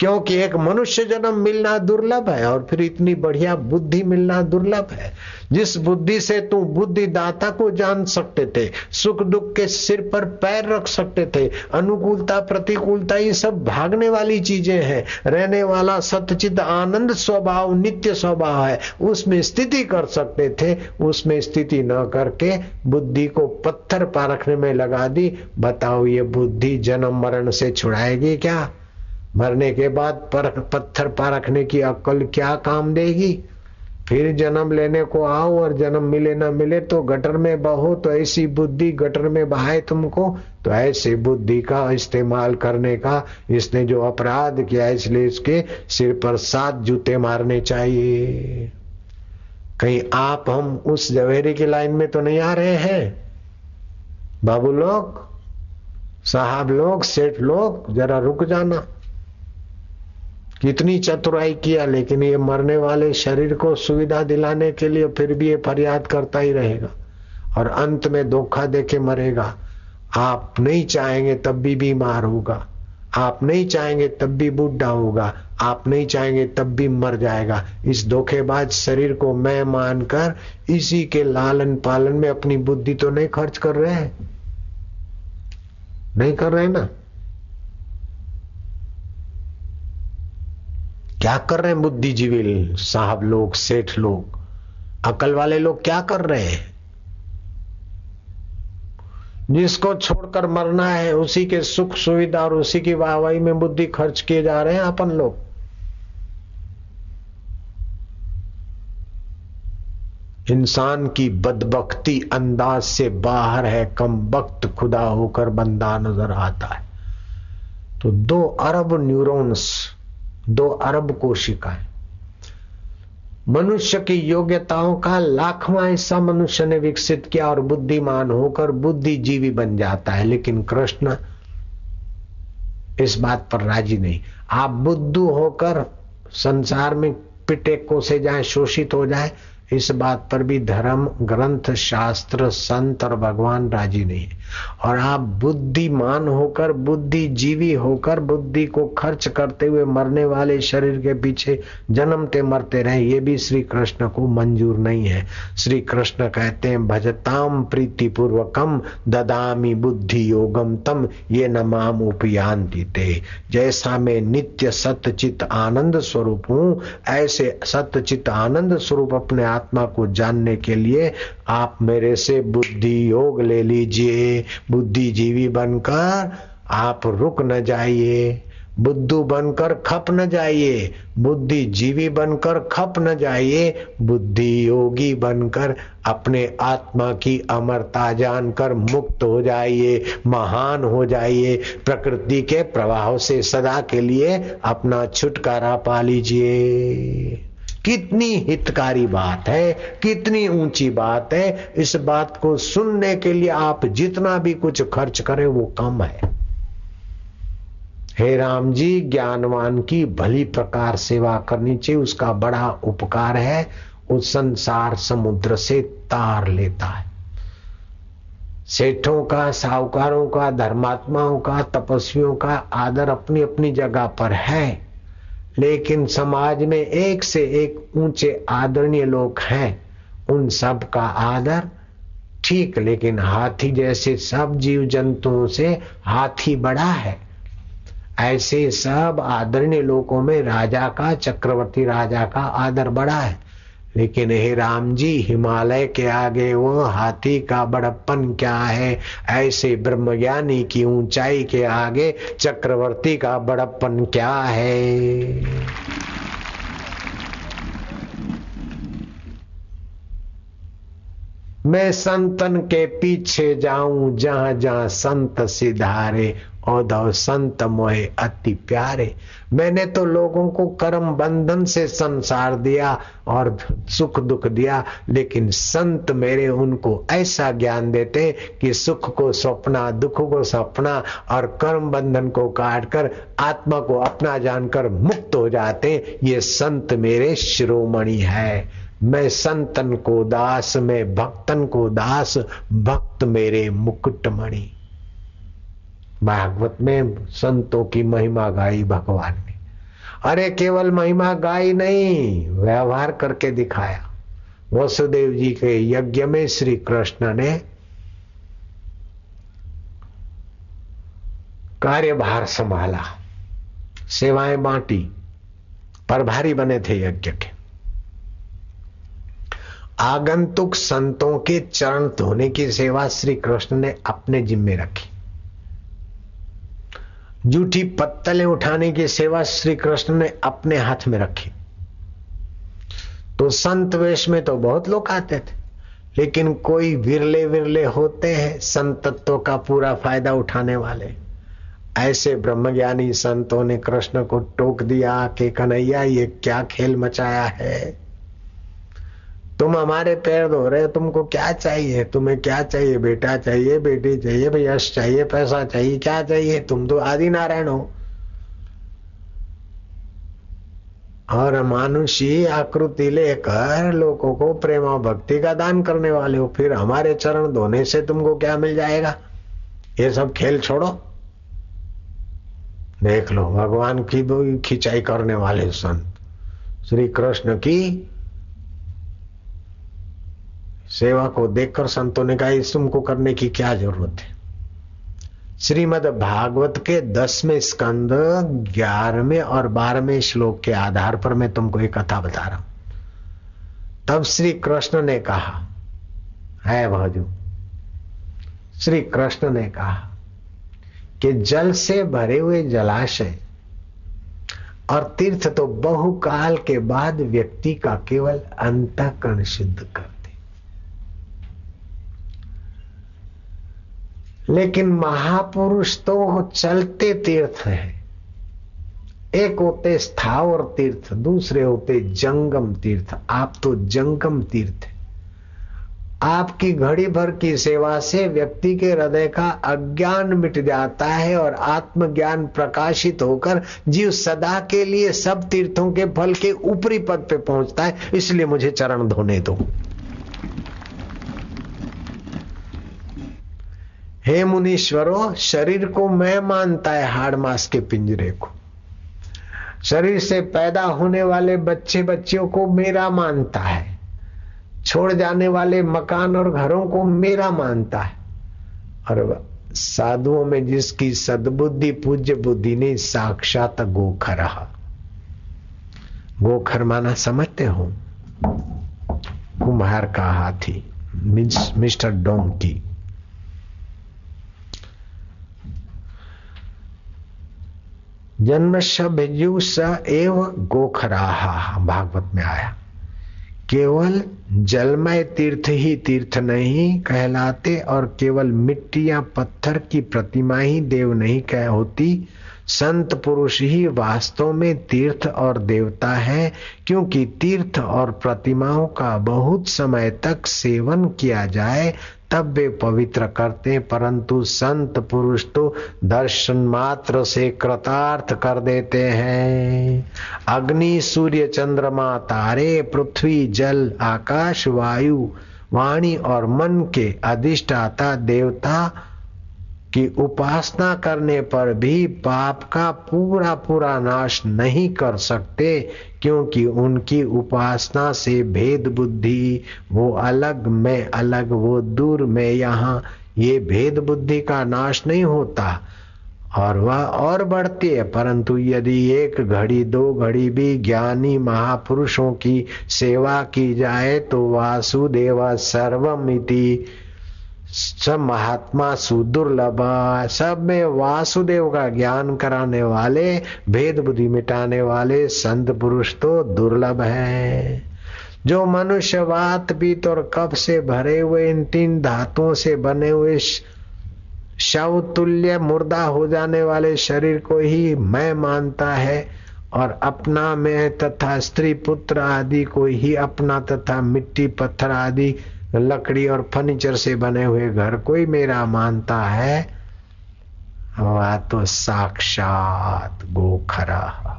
क्योंकि एक मनुष्य जन्म मिलना दुर्लभ है और फिर इतनी बढ़िया बुद्धि मिलना दुर्लभ है। जिस बुद्धि से तू बुद्धि दाता को जान सकते थे, सुख दुख के सिर पर पैर रख सकते थे, अनुकूलता, प्रतिकूलता, ये सब भागने वाली चीज़ें हैं। रहने वाला सतचित आनंद स्वभाव, नित्य स्वभाव है। उसमें स्थिति कर सकते थे, उसमें स्थिति न करके बुद्धि को पत्थर पारखने में लगा दी। बताओ ये बुद्धि जन्म मरण से छुड़ाएगी क्या? मरने के बाद पर, पत्थर पा रखने की अक्ल क्या काम देगी? फिर जन्म लेने को आओ और जन्म मिले ना मिले तो गटर में बहो तो ऐसी बुद्धि गटर में बहाए तुमको। तो ऐसे बुद्धि का इस्तेमाल करने का इसने जो अपराध किया इसलिए इसके सिर पर सात जूते मारने चाहिए। कहीं आप, हम उस जवेरी की लाइन में तो नहीं आ रहे हैं? बाबू लोग, साहब लोग, सेठ लोग, जरा रुक जाना। कितनी चतुराई किया, लेकिन ये मरने वाले शरीर को सुविधा दिलाने के लिए फिर भी ये फरियाद करता ही रहेगा और अंत में धोखा देके मरेगा। आप नहीं चाहेंगे तब भी बीमार होगा। आप नहीं चाहेंगे तब भी बूढ़ा होगा। आप नहीं चाहेंगे तब भी मर जाएगा। इस धोखेबाज शरीर को मैं मानकर इसी के लालन पालन में अपनी बुद्धि तो नहीं खर्च कर रहे हैं? नहीं कर रहे ना? क्या कर रहे हैं बुद्धिजीवी साहब लोग, सेठ लोग? अकल वाले लोग क्या कर रहे हैं? जिसको छोड़कर मरना है, उसी के सुख सुविधा और उसी की वाहवाही में बुद्धि खर्च किए जा रहे हैं अपन लोग। इंसान की बदबख्ती अंदाज से बाहर है, कम वक्त खुदा होकर बंदा नज़र आता है। तो दो अरब न्यूरॉन्स दो अरब कोशिकाएँ मनुष्य की योग्यताओं का लाखवां हिस्सा मनुष्य ने विकसित किया और बुद्धिमान होकर बुद्धिजीवी बन जाता है। लेकिन कृष्ण इस बात पर राज़ी नहीं। आप बुद्धू होकर संसार में पिटे कोसे जाए, शोषित हो जाए, इस बात पर भी धर्म, ग्रंथ, शास्त्र, संत और भगवान राज़ी नहीं है। और आप बुद्धिमान होकर, बुद्धिजीवी होकर, बुद्धि को खर्च करते हुए मरने वाले शरीर के पीछे जन्मते मरते रहे, ये भी श्री कृष्ण को मंजूर नहीं है। श्री कृष्ण कहते हैं भजताम प्रीति पूर्वकम ददामी बुद्धि योगम तम, ये नमाम उपयांति ते। जैसा मैं नित्य सत्यचित आनंद स्वरूप हूँ, ऐसे सत्यचित आनंद स्वरूप अपने आत्मा को जानने के लिए आप मेरे से बुद्धि योग ले लीजिए। बुद्धिजीवी बनकर आप रुक न जाइए। बुद्धू बनकर खप न जाइए। बुद्धिजीवी बनकर खप न जाइए। बुद्धि योगी बनकर अपने आत्मा की अमरता जानकर मुक्त हो जाइए, महान हो जाइए। प्रकृति के प्रवाह से सदा के लिए अपना छुटकारा पा लीजिए। कितनी हितकारी बात है, कितनी ऊँची बात है। इस बात को सुनने के लिए आप जितना भी कुछ खर्च करें, वो कम है। हे राम जी ज्ञानवान की भली प्रकार सेवा करनी चाहिए, उसका बड़ा उपकार है। उस संसार समुद्र से तार लेता है। सेठों का, साहूकारों का, धर्मात्माओं का, तपस्वियों का आदर अपनी अपनी जगह पर है। लेकिन समाज में एक से एक ऊँचे आदरणीय लोग हैं। उन सब का आदर ठीक, लेकिन हाथी जैसे सब जीव जंतुओं से हाथी बड़ा है। ऐसे सब आदरणीय लोगों में राजा का, चक्रवर्ती राजा का आदर बड़ा है। लेकिन हे राम जी, हिमालय के आगे वो हाथी का बड़प्पन क्या है? ऐसे ब्रह्मज्ञानी की ऊंचाई के आगे चक्रवर्ती का बड़प्पन क्या है? मैं संतन के पीछे जाऊँ, जहाँ जहाँ संत सिधारे औधव संत मोहे अति प्यारे। मैंने तो लोगों को कर्म बंधन से संसार दिया और सुख दुख दिया, लेकिन संत मेरे उनको ऐसा ज्ञान देते कि सुख को सपना, दुख को सपना और कर्म बंधन को काट कर आत्मा को अपना जानकर मुक्त हो जाते, ये संत मेरे शिरोमणि है। मैं संतन को दास, मैं भक्तन को दास, भक्त मेरे मुकुटमणि। भागवत में संतों की महिमा गाई भगवान ने। अरे केवल महिमा गाई नहीं, व्यवहार करके दिखाया। वसुदेव जी के यज्ञ में श्री कृष्ण ने कार्यभार संभाला। सेवाएँ बांटी, प्रभारी बने थे यज्ञ के। आगंतुक संतों के चरण धोने की सेवा श्री कृष्ण ने अपने जिम्मे रखी। जूठी पत्तलें उठाने की सेवा श्री कृष्ण ने अपने हाथ में रखी। तो संत वेश में तो बहुत लोग आते थे, लेकिन कोई विरले विरले होते हैं, संतत्व का पूरा फ़ायदा उठाने वाले। ऐसे ब्रह्मज्ञानी संतों ने कृष्ण को टोक दिया कि, कन्हैया, ये क्या खेल मचाया है? तुम हमारे पैर धो रहे हो, तुमको क्या चाहिए? तुम्हें क्या चाहिए? बेटा चाहिए, बेटी चाहिए भाई यश चाहिए, पैसा चाहिए, क्या चाहिए? तुम तो आदि नारायण हो। और मानुषी आकृति लेकर लोगों को प्रेम और भक्ति का दान करने वाले हो, फिर हमारे चरण धोने से तुमको क्या मिल जाएगा? ये सब खेल छोड़ो। देख लो, भगवान की खिंचाई करने वाले संत, श्री कृष्ण की सेवा को देखकर संतों ने कहा, इस तुमको करने की क्या ज़रूरत है? श्रीमद भागवत के दसवें स्कंद, ग्यारहवें और बारहवें श्लोक के आधार पर मैं तुमको एक कथा बता रहा हूँ। तब श्री कृष्ण ने कहा, है भाजू। श्री कृष्ण ने कहा कि जल से भरे हुए जलाशय और तीर्थ तो बहुकाल के बाद व्यक्ति का केवल अंतकरण सिद्ध कर लेकिन महापुरुष तो चलते तीर्थ हैं। एक होते स्थावर तीर्थ, दूसरे होते जंगम तीर्थ। आप तो जंगम तीर्थ आपकी घड़ी भर की सेवा से व्यक्ति के हृदय का अज्ञान मिट जाता है और आत्मज्ञान प्रकाशित होकर जीव सदा के लिए सब तीर्थों के फल के ऊपरी पद पे पहुँचता है, इसलिए मुझे चरण धोने दो। हे मुनीश्वरों, शरीर को मैं मानता है हाड़ मास के पिंजरे को। शरीर से पैदा होने वाले बच्चे बच्चियों को मेरा मानता है। छोड़ जाने वाले मकान और घरों को मेरा मानता है। और साधुओं में जिसकी सदबुद्धि, पूज्य बुद्धि ने साक्षात गोखर गोखर माना समझते हो? कुम्हार का हाथी मिस्टर डोंकी। जन्म भिजु स एव गोखराहा भागवत में आया। केवल जलमय तीर्थ ही तीर्थ नहीं कहलाते और केवल मिट्टी या पत्थर की प्रतिमा ही देव नहीं कह होती। संत पुरुष ही वास्तव में तीर्थ और देवता है, क्योंकि तीर्थ और प्रतिमाओं का बहुत समय तक सेवन किया जाए तब वे पवित्र करते हैं, परंतु संत पुरुष तो दर्शन मात्र से कृतार्थ कर देते हैं। अग्नि, सूर्य, चंद्रमा, तारे, पृथ्वी, जल, आकाश, वायु, वाणी और मन के अधिष्ठाता देवता की उपासना करने पर भी पाप का पूरा पूरा नाश नहीं कर सकते। क्योंकि उनकी उपासना से भेद बुद्धि वो अलग, मैं अलग, वो दूर, मैं यहाँ, ये भेद बुद्धि का नाश नहीं होता। और वह और बढ़ती है, परंतु यदि एक घड़ी, दो घड़ी भी ज्ञानी महापुरुषों की सेवा की जाए तो वासुदेव सर्वमिति सब महात्मा सुदुर्लभ, सब में वासुदेव का ज्ञान कराने वाले, भेद बुद्धि मिटाने वाले संत पुरुष तो दुर्लभ है। जो मनुष्य वात पीत और कब से भरे हुए, इन तीन धातुओं से बने हुए शव तुल्य मुर्दा हो जाने वाले शरीर को ही मैं मानता है और अपना में तथा स्त्री पुत्र आदि को ही अपना तथा मिट्टी पत्थर आदि लकड़ी और फर्नीचर से बने हुए घर, कोई मेरा मानता है? वह तो साक्षात गोखरा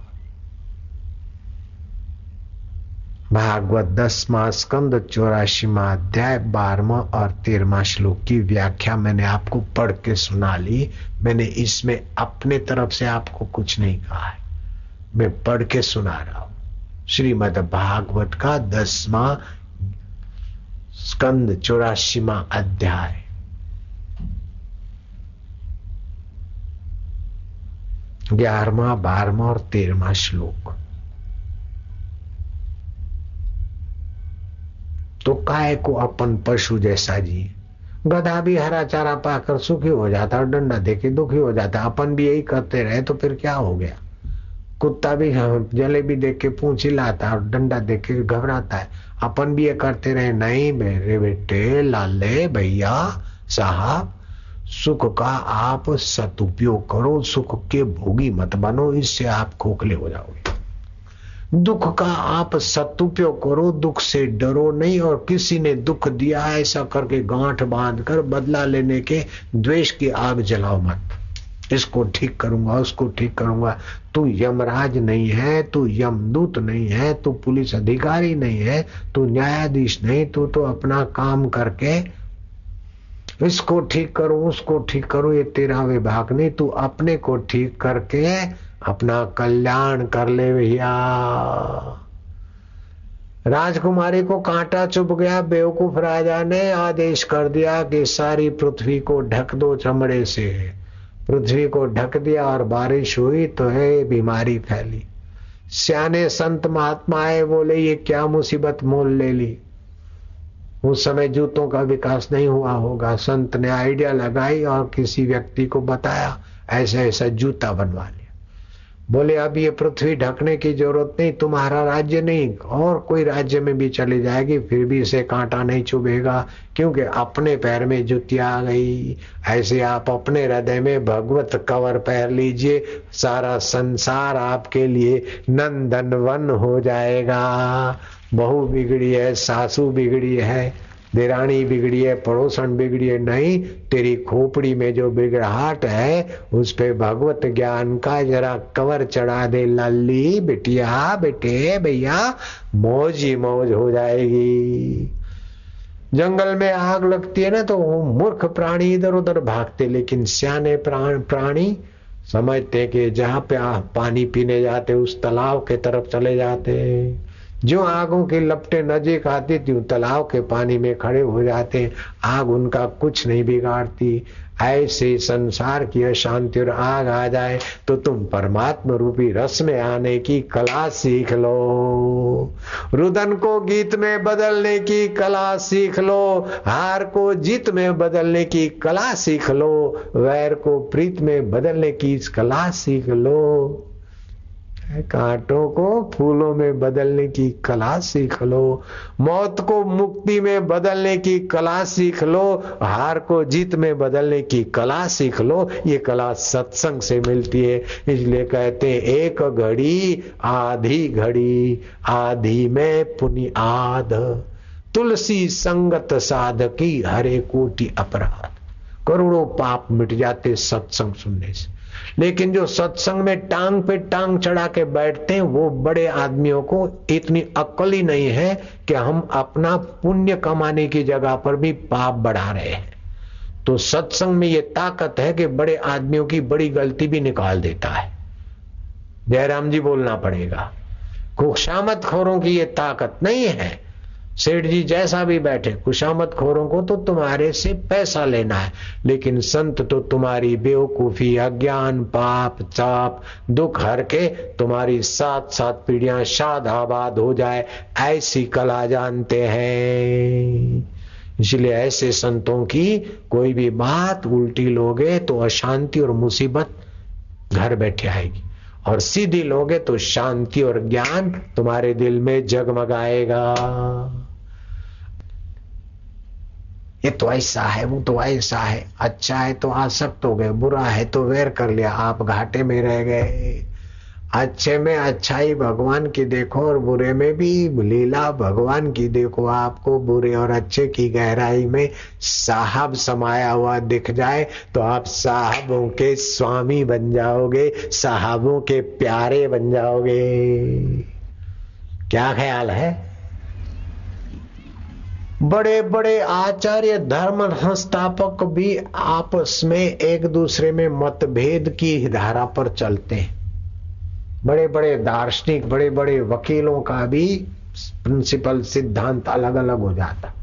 भागवत दसवा स्कंद, चौरासीवा अध्याय, बारहवा और तेरहवा श्लोक की व्याख्या मैंने आपको पढ़ के सुना ली। मैंने इसमें अपने तरफ़ से आपको कुछ नहीं कहा है। मैं पढ़ के सुना रहा हूँ। श्रीमद भागवत का दसवा स्कंद चौरासीवा अध्याय ग्यारहवा बारहवा और तेरहवा श्लोक तो काय को अपन पशु जैसा जी गधा भी हरा चारा पाकर सुखी हो जाता और डंडा देके दुखी हो जाता अपन भी यही करते रहे तो फिर क्या हो गया कुत्ता भी जलेबी देख के पूछ लाता और डंडा देख के घबराता है। अपन भी ये करते रहे, नहीं मेरे बेटे, लाले भैया साहब, सुख का आप सदुपयोग करो, सुख के भोगी मत बनो, इससे आप खोखले हो जाओगे। दुख का आप सदुपयोग करो, दुख से डरो नहीं और किसी ने दुख दिया, ऐसा करके गांठ बाँध कर बदला लेने के द्वेष की आग जलाओ मत। इसको ठीक करूँगा, उसको ठीक करूँगा। तू यमराज नहीं है, तू यमदूत नहीं है, तू पुलिस अधिकारी नहीं है, तू न्यायाधीश नहीं, तू तो अपना काम करके इसको ठीक करो, उसको ठीक करो, ये तेरा विभाग नहीं, तू अपने को ठीक करके अपना कल्याण कर ले भैया। राजकुमारी को कांटा चुप गया, बेवकूफ़ राजा ने आदेश कर दिया कि सारी पृथ्वी को ढक दो चमड़े से। पृथ्वी को ढक दिया और बारिश हुई तो है बीमारी फैली। सियाने संत महात्मा आए, बोले, ये क्या मुसीबत मोल ले ली? उस समय जूतों का विकास नहीं हुआ होगा। संत ने आइडिया लगाई और किसी व्यक्ति को बताया ऐसा ऐसा जूता बनवा बोले, अब ये पृथ्वी ढकने की ज़रूरत नहीं, तुम्हारा राज्य नहीं, और कोई राज्य में भी चली जाएगी, फिर भी इसे कांटा नहीं चुभेगा, क्योंकि अपने पैर में जुती आ गई। ऐसे आप अपने हृदय में भगवत कवर पहन लीजिए, सारा संसार आपके लिए नंदन वन हो जाएगा। बहु बिगड़ी है, सासू बिगड़ी है देरानी बिगड़ी है पड़ोसन बिगड़ी है नहीं तेरी खोपड़ी में जो बिगड़ाहट है उस पे भगवत ज्ञान का जरा कवर चढ़ा दे लल्ली बिटिया बेटे भैया मौज ही मौज हो जाएगी जंगल में आग लगती है ना तो मूर्ख प्राणी इधर उधर भागते लेकिन सियाने प्राणी समझते कि जहाँ पे पानी पीने जाते उस तालाब के तरफ़ चले जाते जो आगों के लपटे नजीक आती थी तालाब के पानी में खड़े हो जाते। आग उनका कुछ नहीं बिगाड़ती। ऐसे संसार की अशांति और आग आ जाए तो तुम परमात्मा रूपी रस में आने की कला सीख लो। रुदन को गीत में बदलने की कला सीख लो। हार को जीत में बदलने की कला सीख लो। वैर को प्रीत में बदलने की कला सीख लो। कांटों को फूलों में बदलने की कला सीख लो। मौत को मुक्ति में बदलने की कला सीख लो। हार को जीत में बदलने की कला सीख लो। ये कला सत्संग से मिलती है। इसलिए कहते हैं, एक घड़ी, आधी घड़ी, आधी में पुनि आध। तुलसी संगत साधकी, हरे कोटि अपराध। करोड़ों पाप मिट जाते सत्संग सुनने से। लेकिन जो सत्संग में टांग पे टांग चढ़ा के बैठते हैं, वो बड़े आदमियों को इतनी अक्ल ही नहीं है कि हम अपना पुण्य कमाने की जगह पर भी पाप बढ़ा रहे हैं। तो सत्संग में ये ताकत है कि बड़े आदमियों की बड़ी गलती भी निकाल देता है। जयराम जी बोलना पड़ेगा खुशामत खोरों की ये ताकत नहीं है सेठ जी जैसा भी बैठे खुशामत खोरों को तो तुम्हारे से पैसा लेना है, लेकिन संत तो तुम्हारी बेवकूफ़ी, अज्ञान, पाप, चाप, दुख हर के तुम्हारी सात सात पीढ़ियाँ शाद आबाद हो जाए, ऐसी कला जानते हैं। इसलिए ऐसे संतों की कोई भी बात उल्टी लोगे तो अशांति और मुसीबत घर बैठे आएगी, और सीधी लोगे तो शांति और ज्ञान तुम्हारे दिल में जगमगाएगा। ये तो ऐसा है, वो तो ऐसा है। अच्छा है तो आसक्त हो गए, बुरा है तो वेर कर लिया, आप घाटे में रह गए। अच्छे में अच्छाई भगवान की देखो और बुरे में भी, लीला भगवान की देखो, आपको बुरे और अच्छे की गहराई में साहब समाया हुआ दिख जाए तो आप साहबों के स्वामी बन जाओगे, साहबों के प्यारे बन जाओगे। क्या ख्याल है? बड़े बड़े आचार्य, धर्म संस्थापक भी आपस में एक दूसरे में मतभेद की धारा पर चलते हैं। बड़े बड़े दार्शनिक बड़े बड़े वकीलों का भी प्रिंसिपल सिद्धांत अलग अलग हो जाता।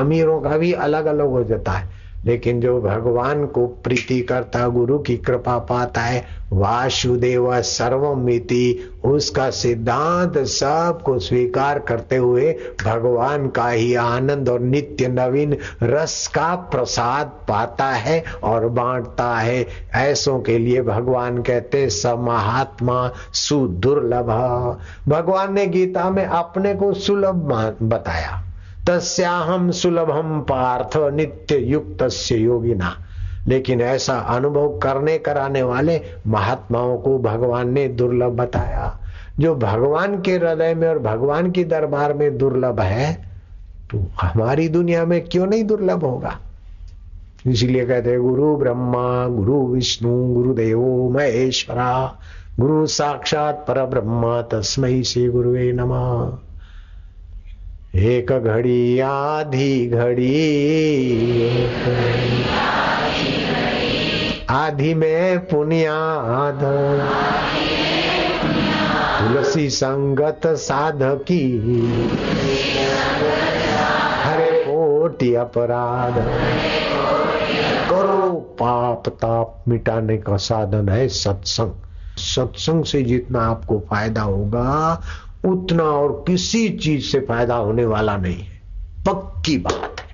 अमीरों का भी अलग अलग हो जाता है। लेकिन जो भगवान को प्रीति करता, गुरु की कृपा पाता है, वासुदेव सर्वमिति, उसका सिद्धांत सबको स्वीकार करते हुए भगवान का ही आनंद और नित्य नवीन रस का प्रसाद पाता है और बांटता है। ऐसों के लिए भगवान कहते महात्मा सुदुर्लभ। भगवान ने गीता में अपने को सुलभ बताया। तस्याहम सुलभम पार्थ नित्य युक्त योगिना। लेकिन ऐसा अनुभव करने कराने वाले महात्माओं को भगवान ने दुर्लभ बताया। जो भगवान के हृदय में और भगवान की दरबार में दुर्लभ है तो हमारी दुनिया में क्यों नहीं दुर्लभ होगा? इसीलिए कहते हैं, गुरु ब्रह्मा, गुरु विष्णु, गुरुदेव महेश्वरा, गुरु साक्षात पर ब्रह्मा तस्मय से गुरुवे नमः। एक घड़ी, आधी घड़ी, आधी में पुनियाद, तुलसी संगत साधकी, हरे कोटि अपराध, करो पाप ताप मिटाने का साधन है सत्संग। सत्संग से जितना आपको फ़ायदा होगा उतना और किसी चीज़ से फ़ायदा होने वाला नहीं है। पक्की बात है।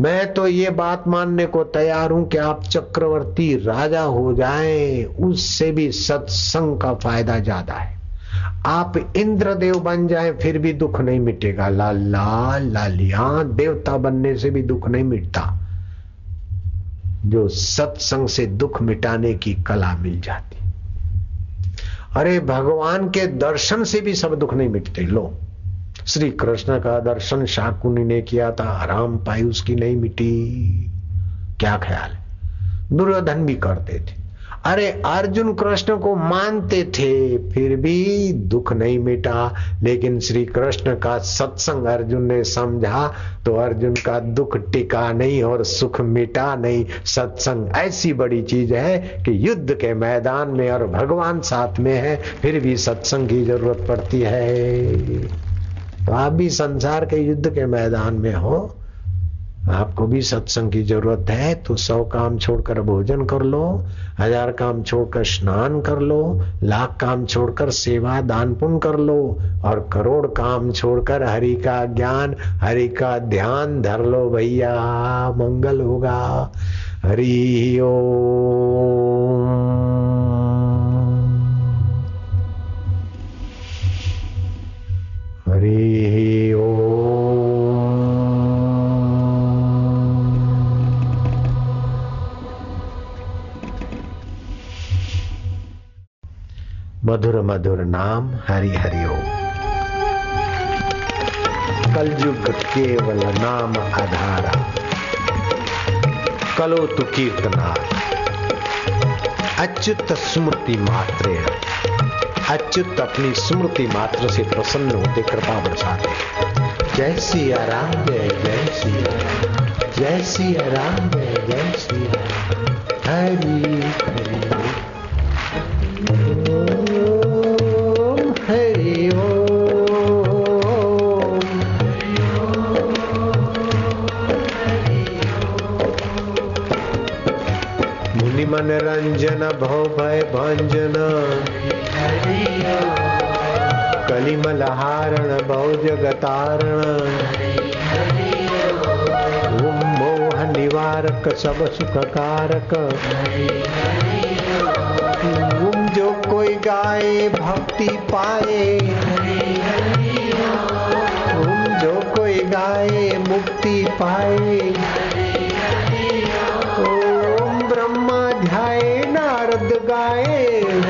मैं तो ये बात मानने को तैयार हूँ कि आप चक्रवर्ती राजा हो जाएँ, उससे भी सत्संग का फ़ायदा ज़्यादा है। आप इंद्रदेव बन जाएँ, फिर भी दुख नहीं मिटेगा। लाला लालिया देवता बनने से भी दुख नहीं मिटता। जो सत्संग से दुख मिटाने की कला मिल जाती। अरे, भगवान के दर्शन से भी सब दुख नहीं मिटते, लो। श्री कृष्ण का दर्शन शाकुनी ने किया था, आराम पाई उसकी नहीं मिटी। क्या ख्याल दुर्योधन भी करते थे। अरे अर्जुन कृष्ण को मानते थे, फिर भी दुख नहीं मिटा। लेकिन श्री कृष्ण का सत्संग अर्जुन ने समझा तो अर्जुन का दुख टिका नहीं और सुख मिटा नहीं। सत्संग ऐसी बड़ी चीज़ है कि युद्ध के मैदान में और भगवान साथ में है, फिर भी सत्संग की ज़रूरत पड़ती है। तो आप भी संसार के युद्ध के मैदान में हो, आपको भी सत्संग की ज़रूरत है तो सौ काम छोड़कर भोजन कर लो। हज़ार काम छोड़कर स्नान कर लो, लाख काम छोड़कर सेवा दान पुण्य कर लो, और करोड़ काम छोड़कर हरि का ज्ञान, हरि का ध्यान धर लो भैया, मंगल होगा। हरि ओ मधुर नाम हरि हरिओ कलयुग केवल नाम आधारा। कलो तु कीर्तना अच्युत स्मृति मात्र। अच्युत अपनी स्मृति मात्र से प्रसन्न होते कृपा बरसाते। जय सिया राम, जय जय सिया जय सिया राम, जय जय सिया हरी हरी। मनरंजन भव भय भंजन कलिमलहारण भव जगतारण। मोह निवारक सब सुख कारक जो कोई गाए भक्ति पाए। जो कोई गाए मुक्ति पाए।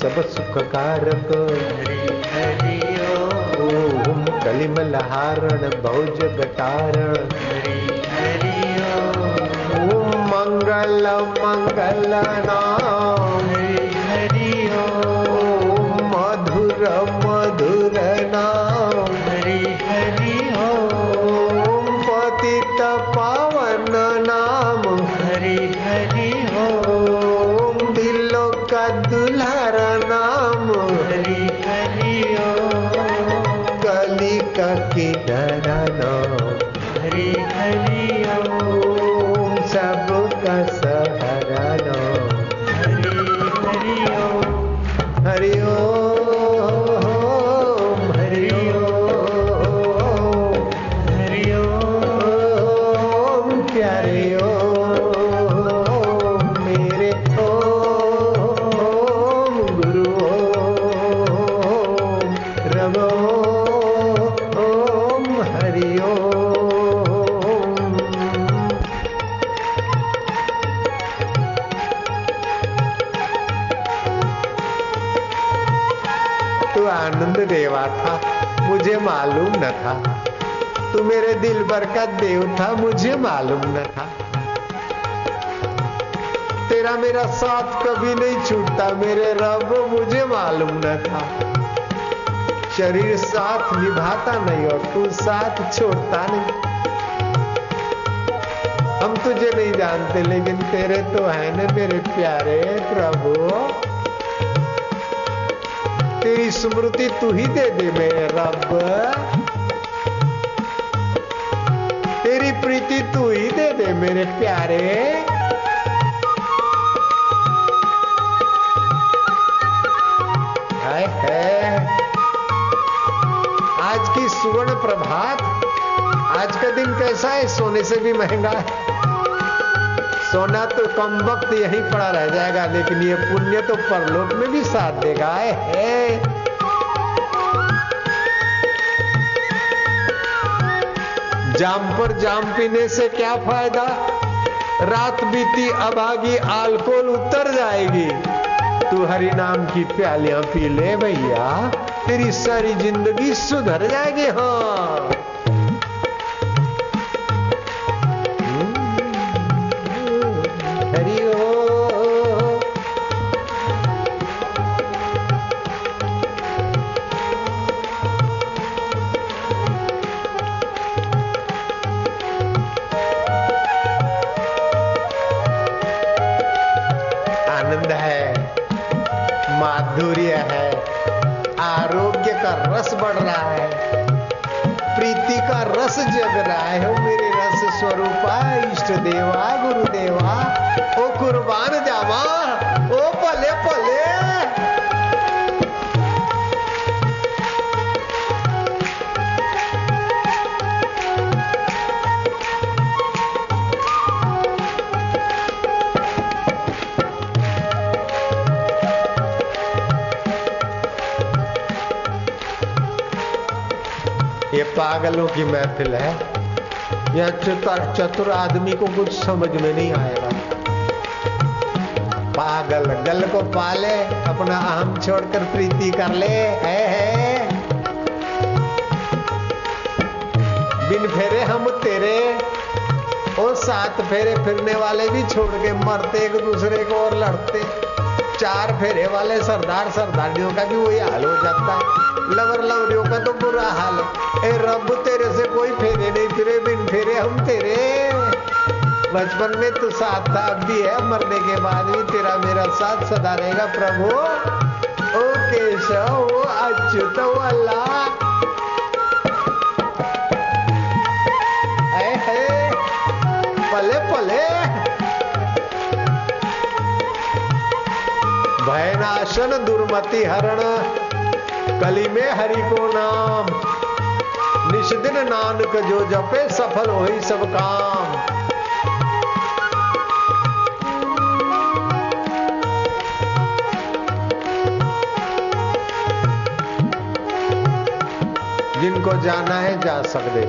सब सुख कारक हरि ओम कलिमलहारण भौज गटारण मंगल मंगल था, मुझे मालूम न था। तेरा मेरा साथ कभी नहीं छूटता, मेरे रब मुझे मालूम न था। शरीर साथ निभाता नहीं और तू साथ छोड़ता नहीं। हम तुझे नहीं जानते, लेकिन तेरे तो है ना मेरे प्यारे प्रभु। तेरी स्मृति तू ही दे दे मेरे रब। तेरी तू ही दे दे मेरे प्यारे। है, है आज की सुवर्ण प्रभात आज का दिन कैसा है? सोने से भी महँगा है। सोना तो कम वक्त यहीं पड़ा रह जाएगा लेकिन ये पुण्य तो परलोक में भी साथ देगा। है जाम पर जाम पीने से क्या फ़ायदा? रात बीती अभागी आलकोल उतर जाएगी। तू हरि नाम की प्यालियाँ पी ले भैया। तेरी सारी ज़िंदगी सुधर जाएगी हाँ। चतुर चतुर आदमी को कुछ समझ में नहीं आएगा। पागल गल को पाले अपना अहम छोड़कर प्रीति कर ले है, है। बिन फेरे हम तेरे और सात फेरे फिरने वाले भी छोड़ के मरते एक दूसरे को और लड़ते। चार फेरे वाले सरदार सरदारियों का भी वही हाल हो जाता। है लवर लवरियों का तो बुरा हाल है। ए रब तेरे से कोई फेरे नहीं फिरे बिन फेरे हम तेरे। बचपन में तो साथ था अब भी है, मरने के बाद भी तेरा मेरा साथ सदा रहेगा, प्रभु। ओ केशव, ओ अच्युत, ओ अल्लाह। पले पले। भयनाशन दुर्मति हरण कली में हरि को नाम। निष्दिन नानक जो जपे सफल ही सब काम। जिनको जाना है जा सकते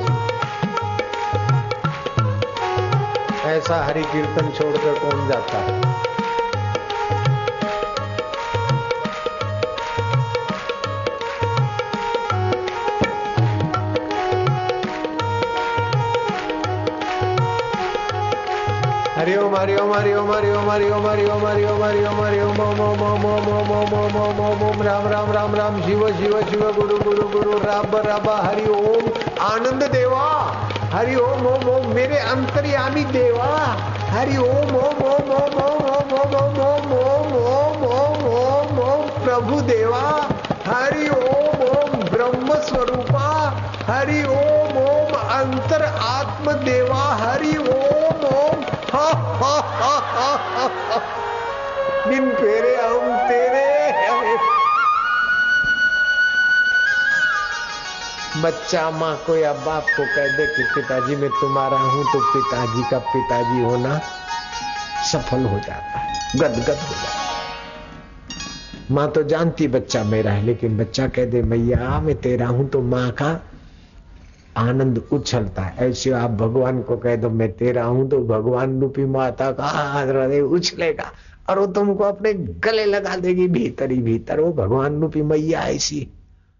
ऐसा हरि कीर्तन छोड़कर कौन जाता है? हरि ओम हरि ओम हरि ओम हरि ओम हरि ओम हरि ओम हरि ओम हरि ओम ओम ओम ओम ओम ओम ओम ओम ओम ओम ओम ओम राम राम राम राम शिव शिव शिव गुरु गुरु गुरु रब रब हरि ओम आनंद देवा हरि ओम ओम ओम मेरे अंतर्यामी देवा हरि ओम ओम ओम ओम ओम ओम ओम ओम ओम ओम ओम ओम ओम प्रभु देवा हरि ओम ओम ब्रह्म स्वरूपा हरि ओम ओम अंतर आत्म देवा हरि ओम ओम बिन फेरे हम तेरे बच्चा माँ को या बाप को कह दे कि पिताजी, मैं तुम्हारा हूँ तो पिताजी का पिताजी होना सफल हो जाता है, गदगद हो जाता है। माँ तो जानती बच्चा मेरा है, लेकिन बच्चा कह दे, मैया, मैं तेरा हूँ तो माँ का आनंद उछलता है। ऐसे आप भगवान को कह दो, मैं तेरा हूँ तो भगवान रूपी माता का हृदय उछलेगा और वो तुमको अपने गले लगा देगी भीतर ही भीतर। वो भगवान रूपी मैया ऐसी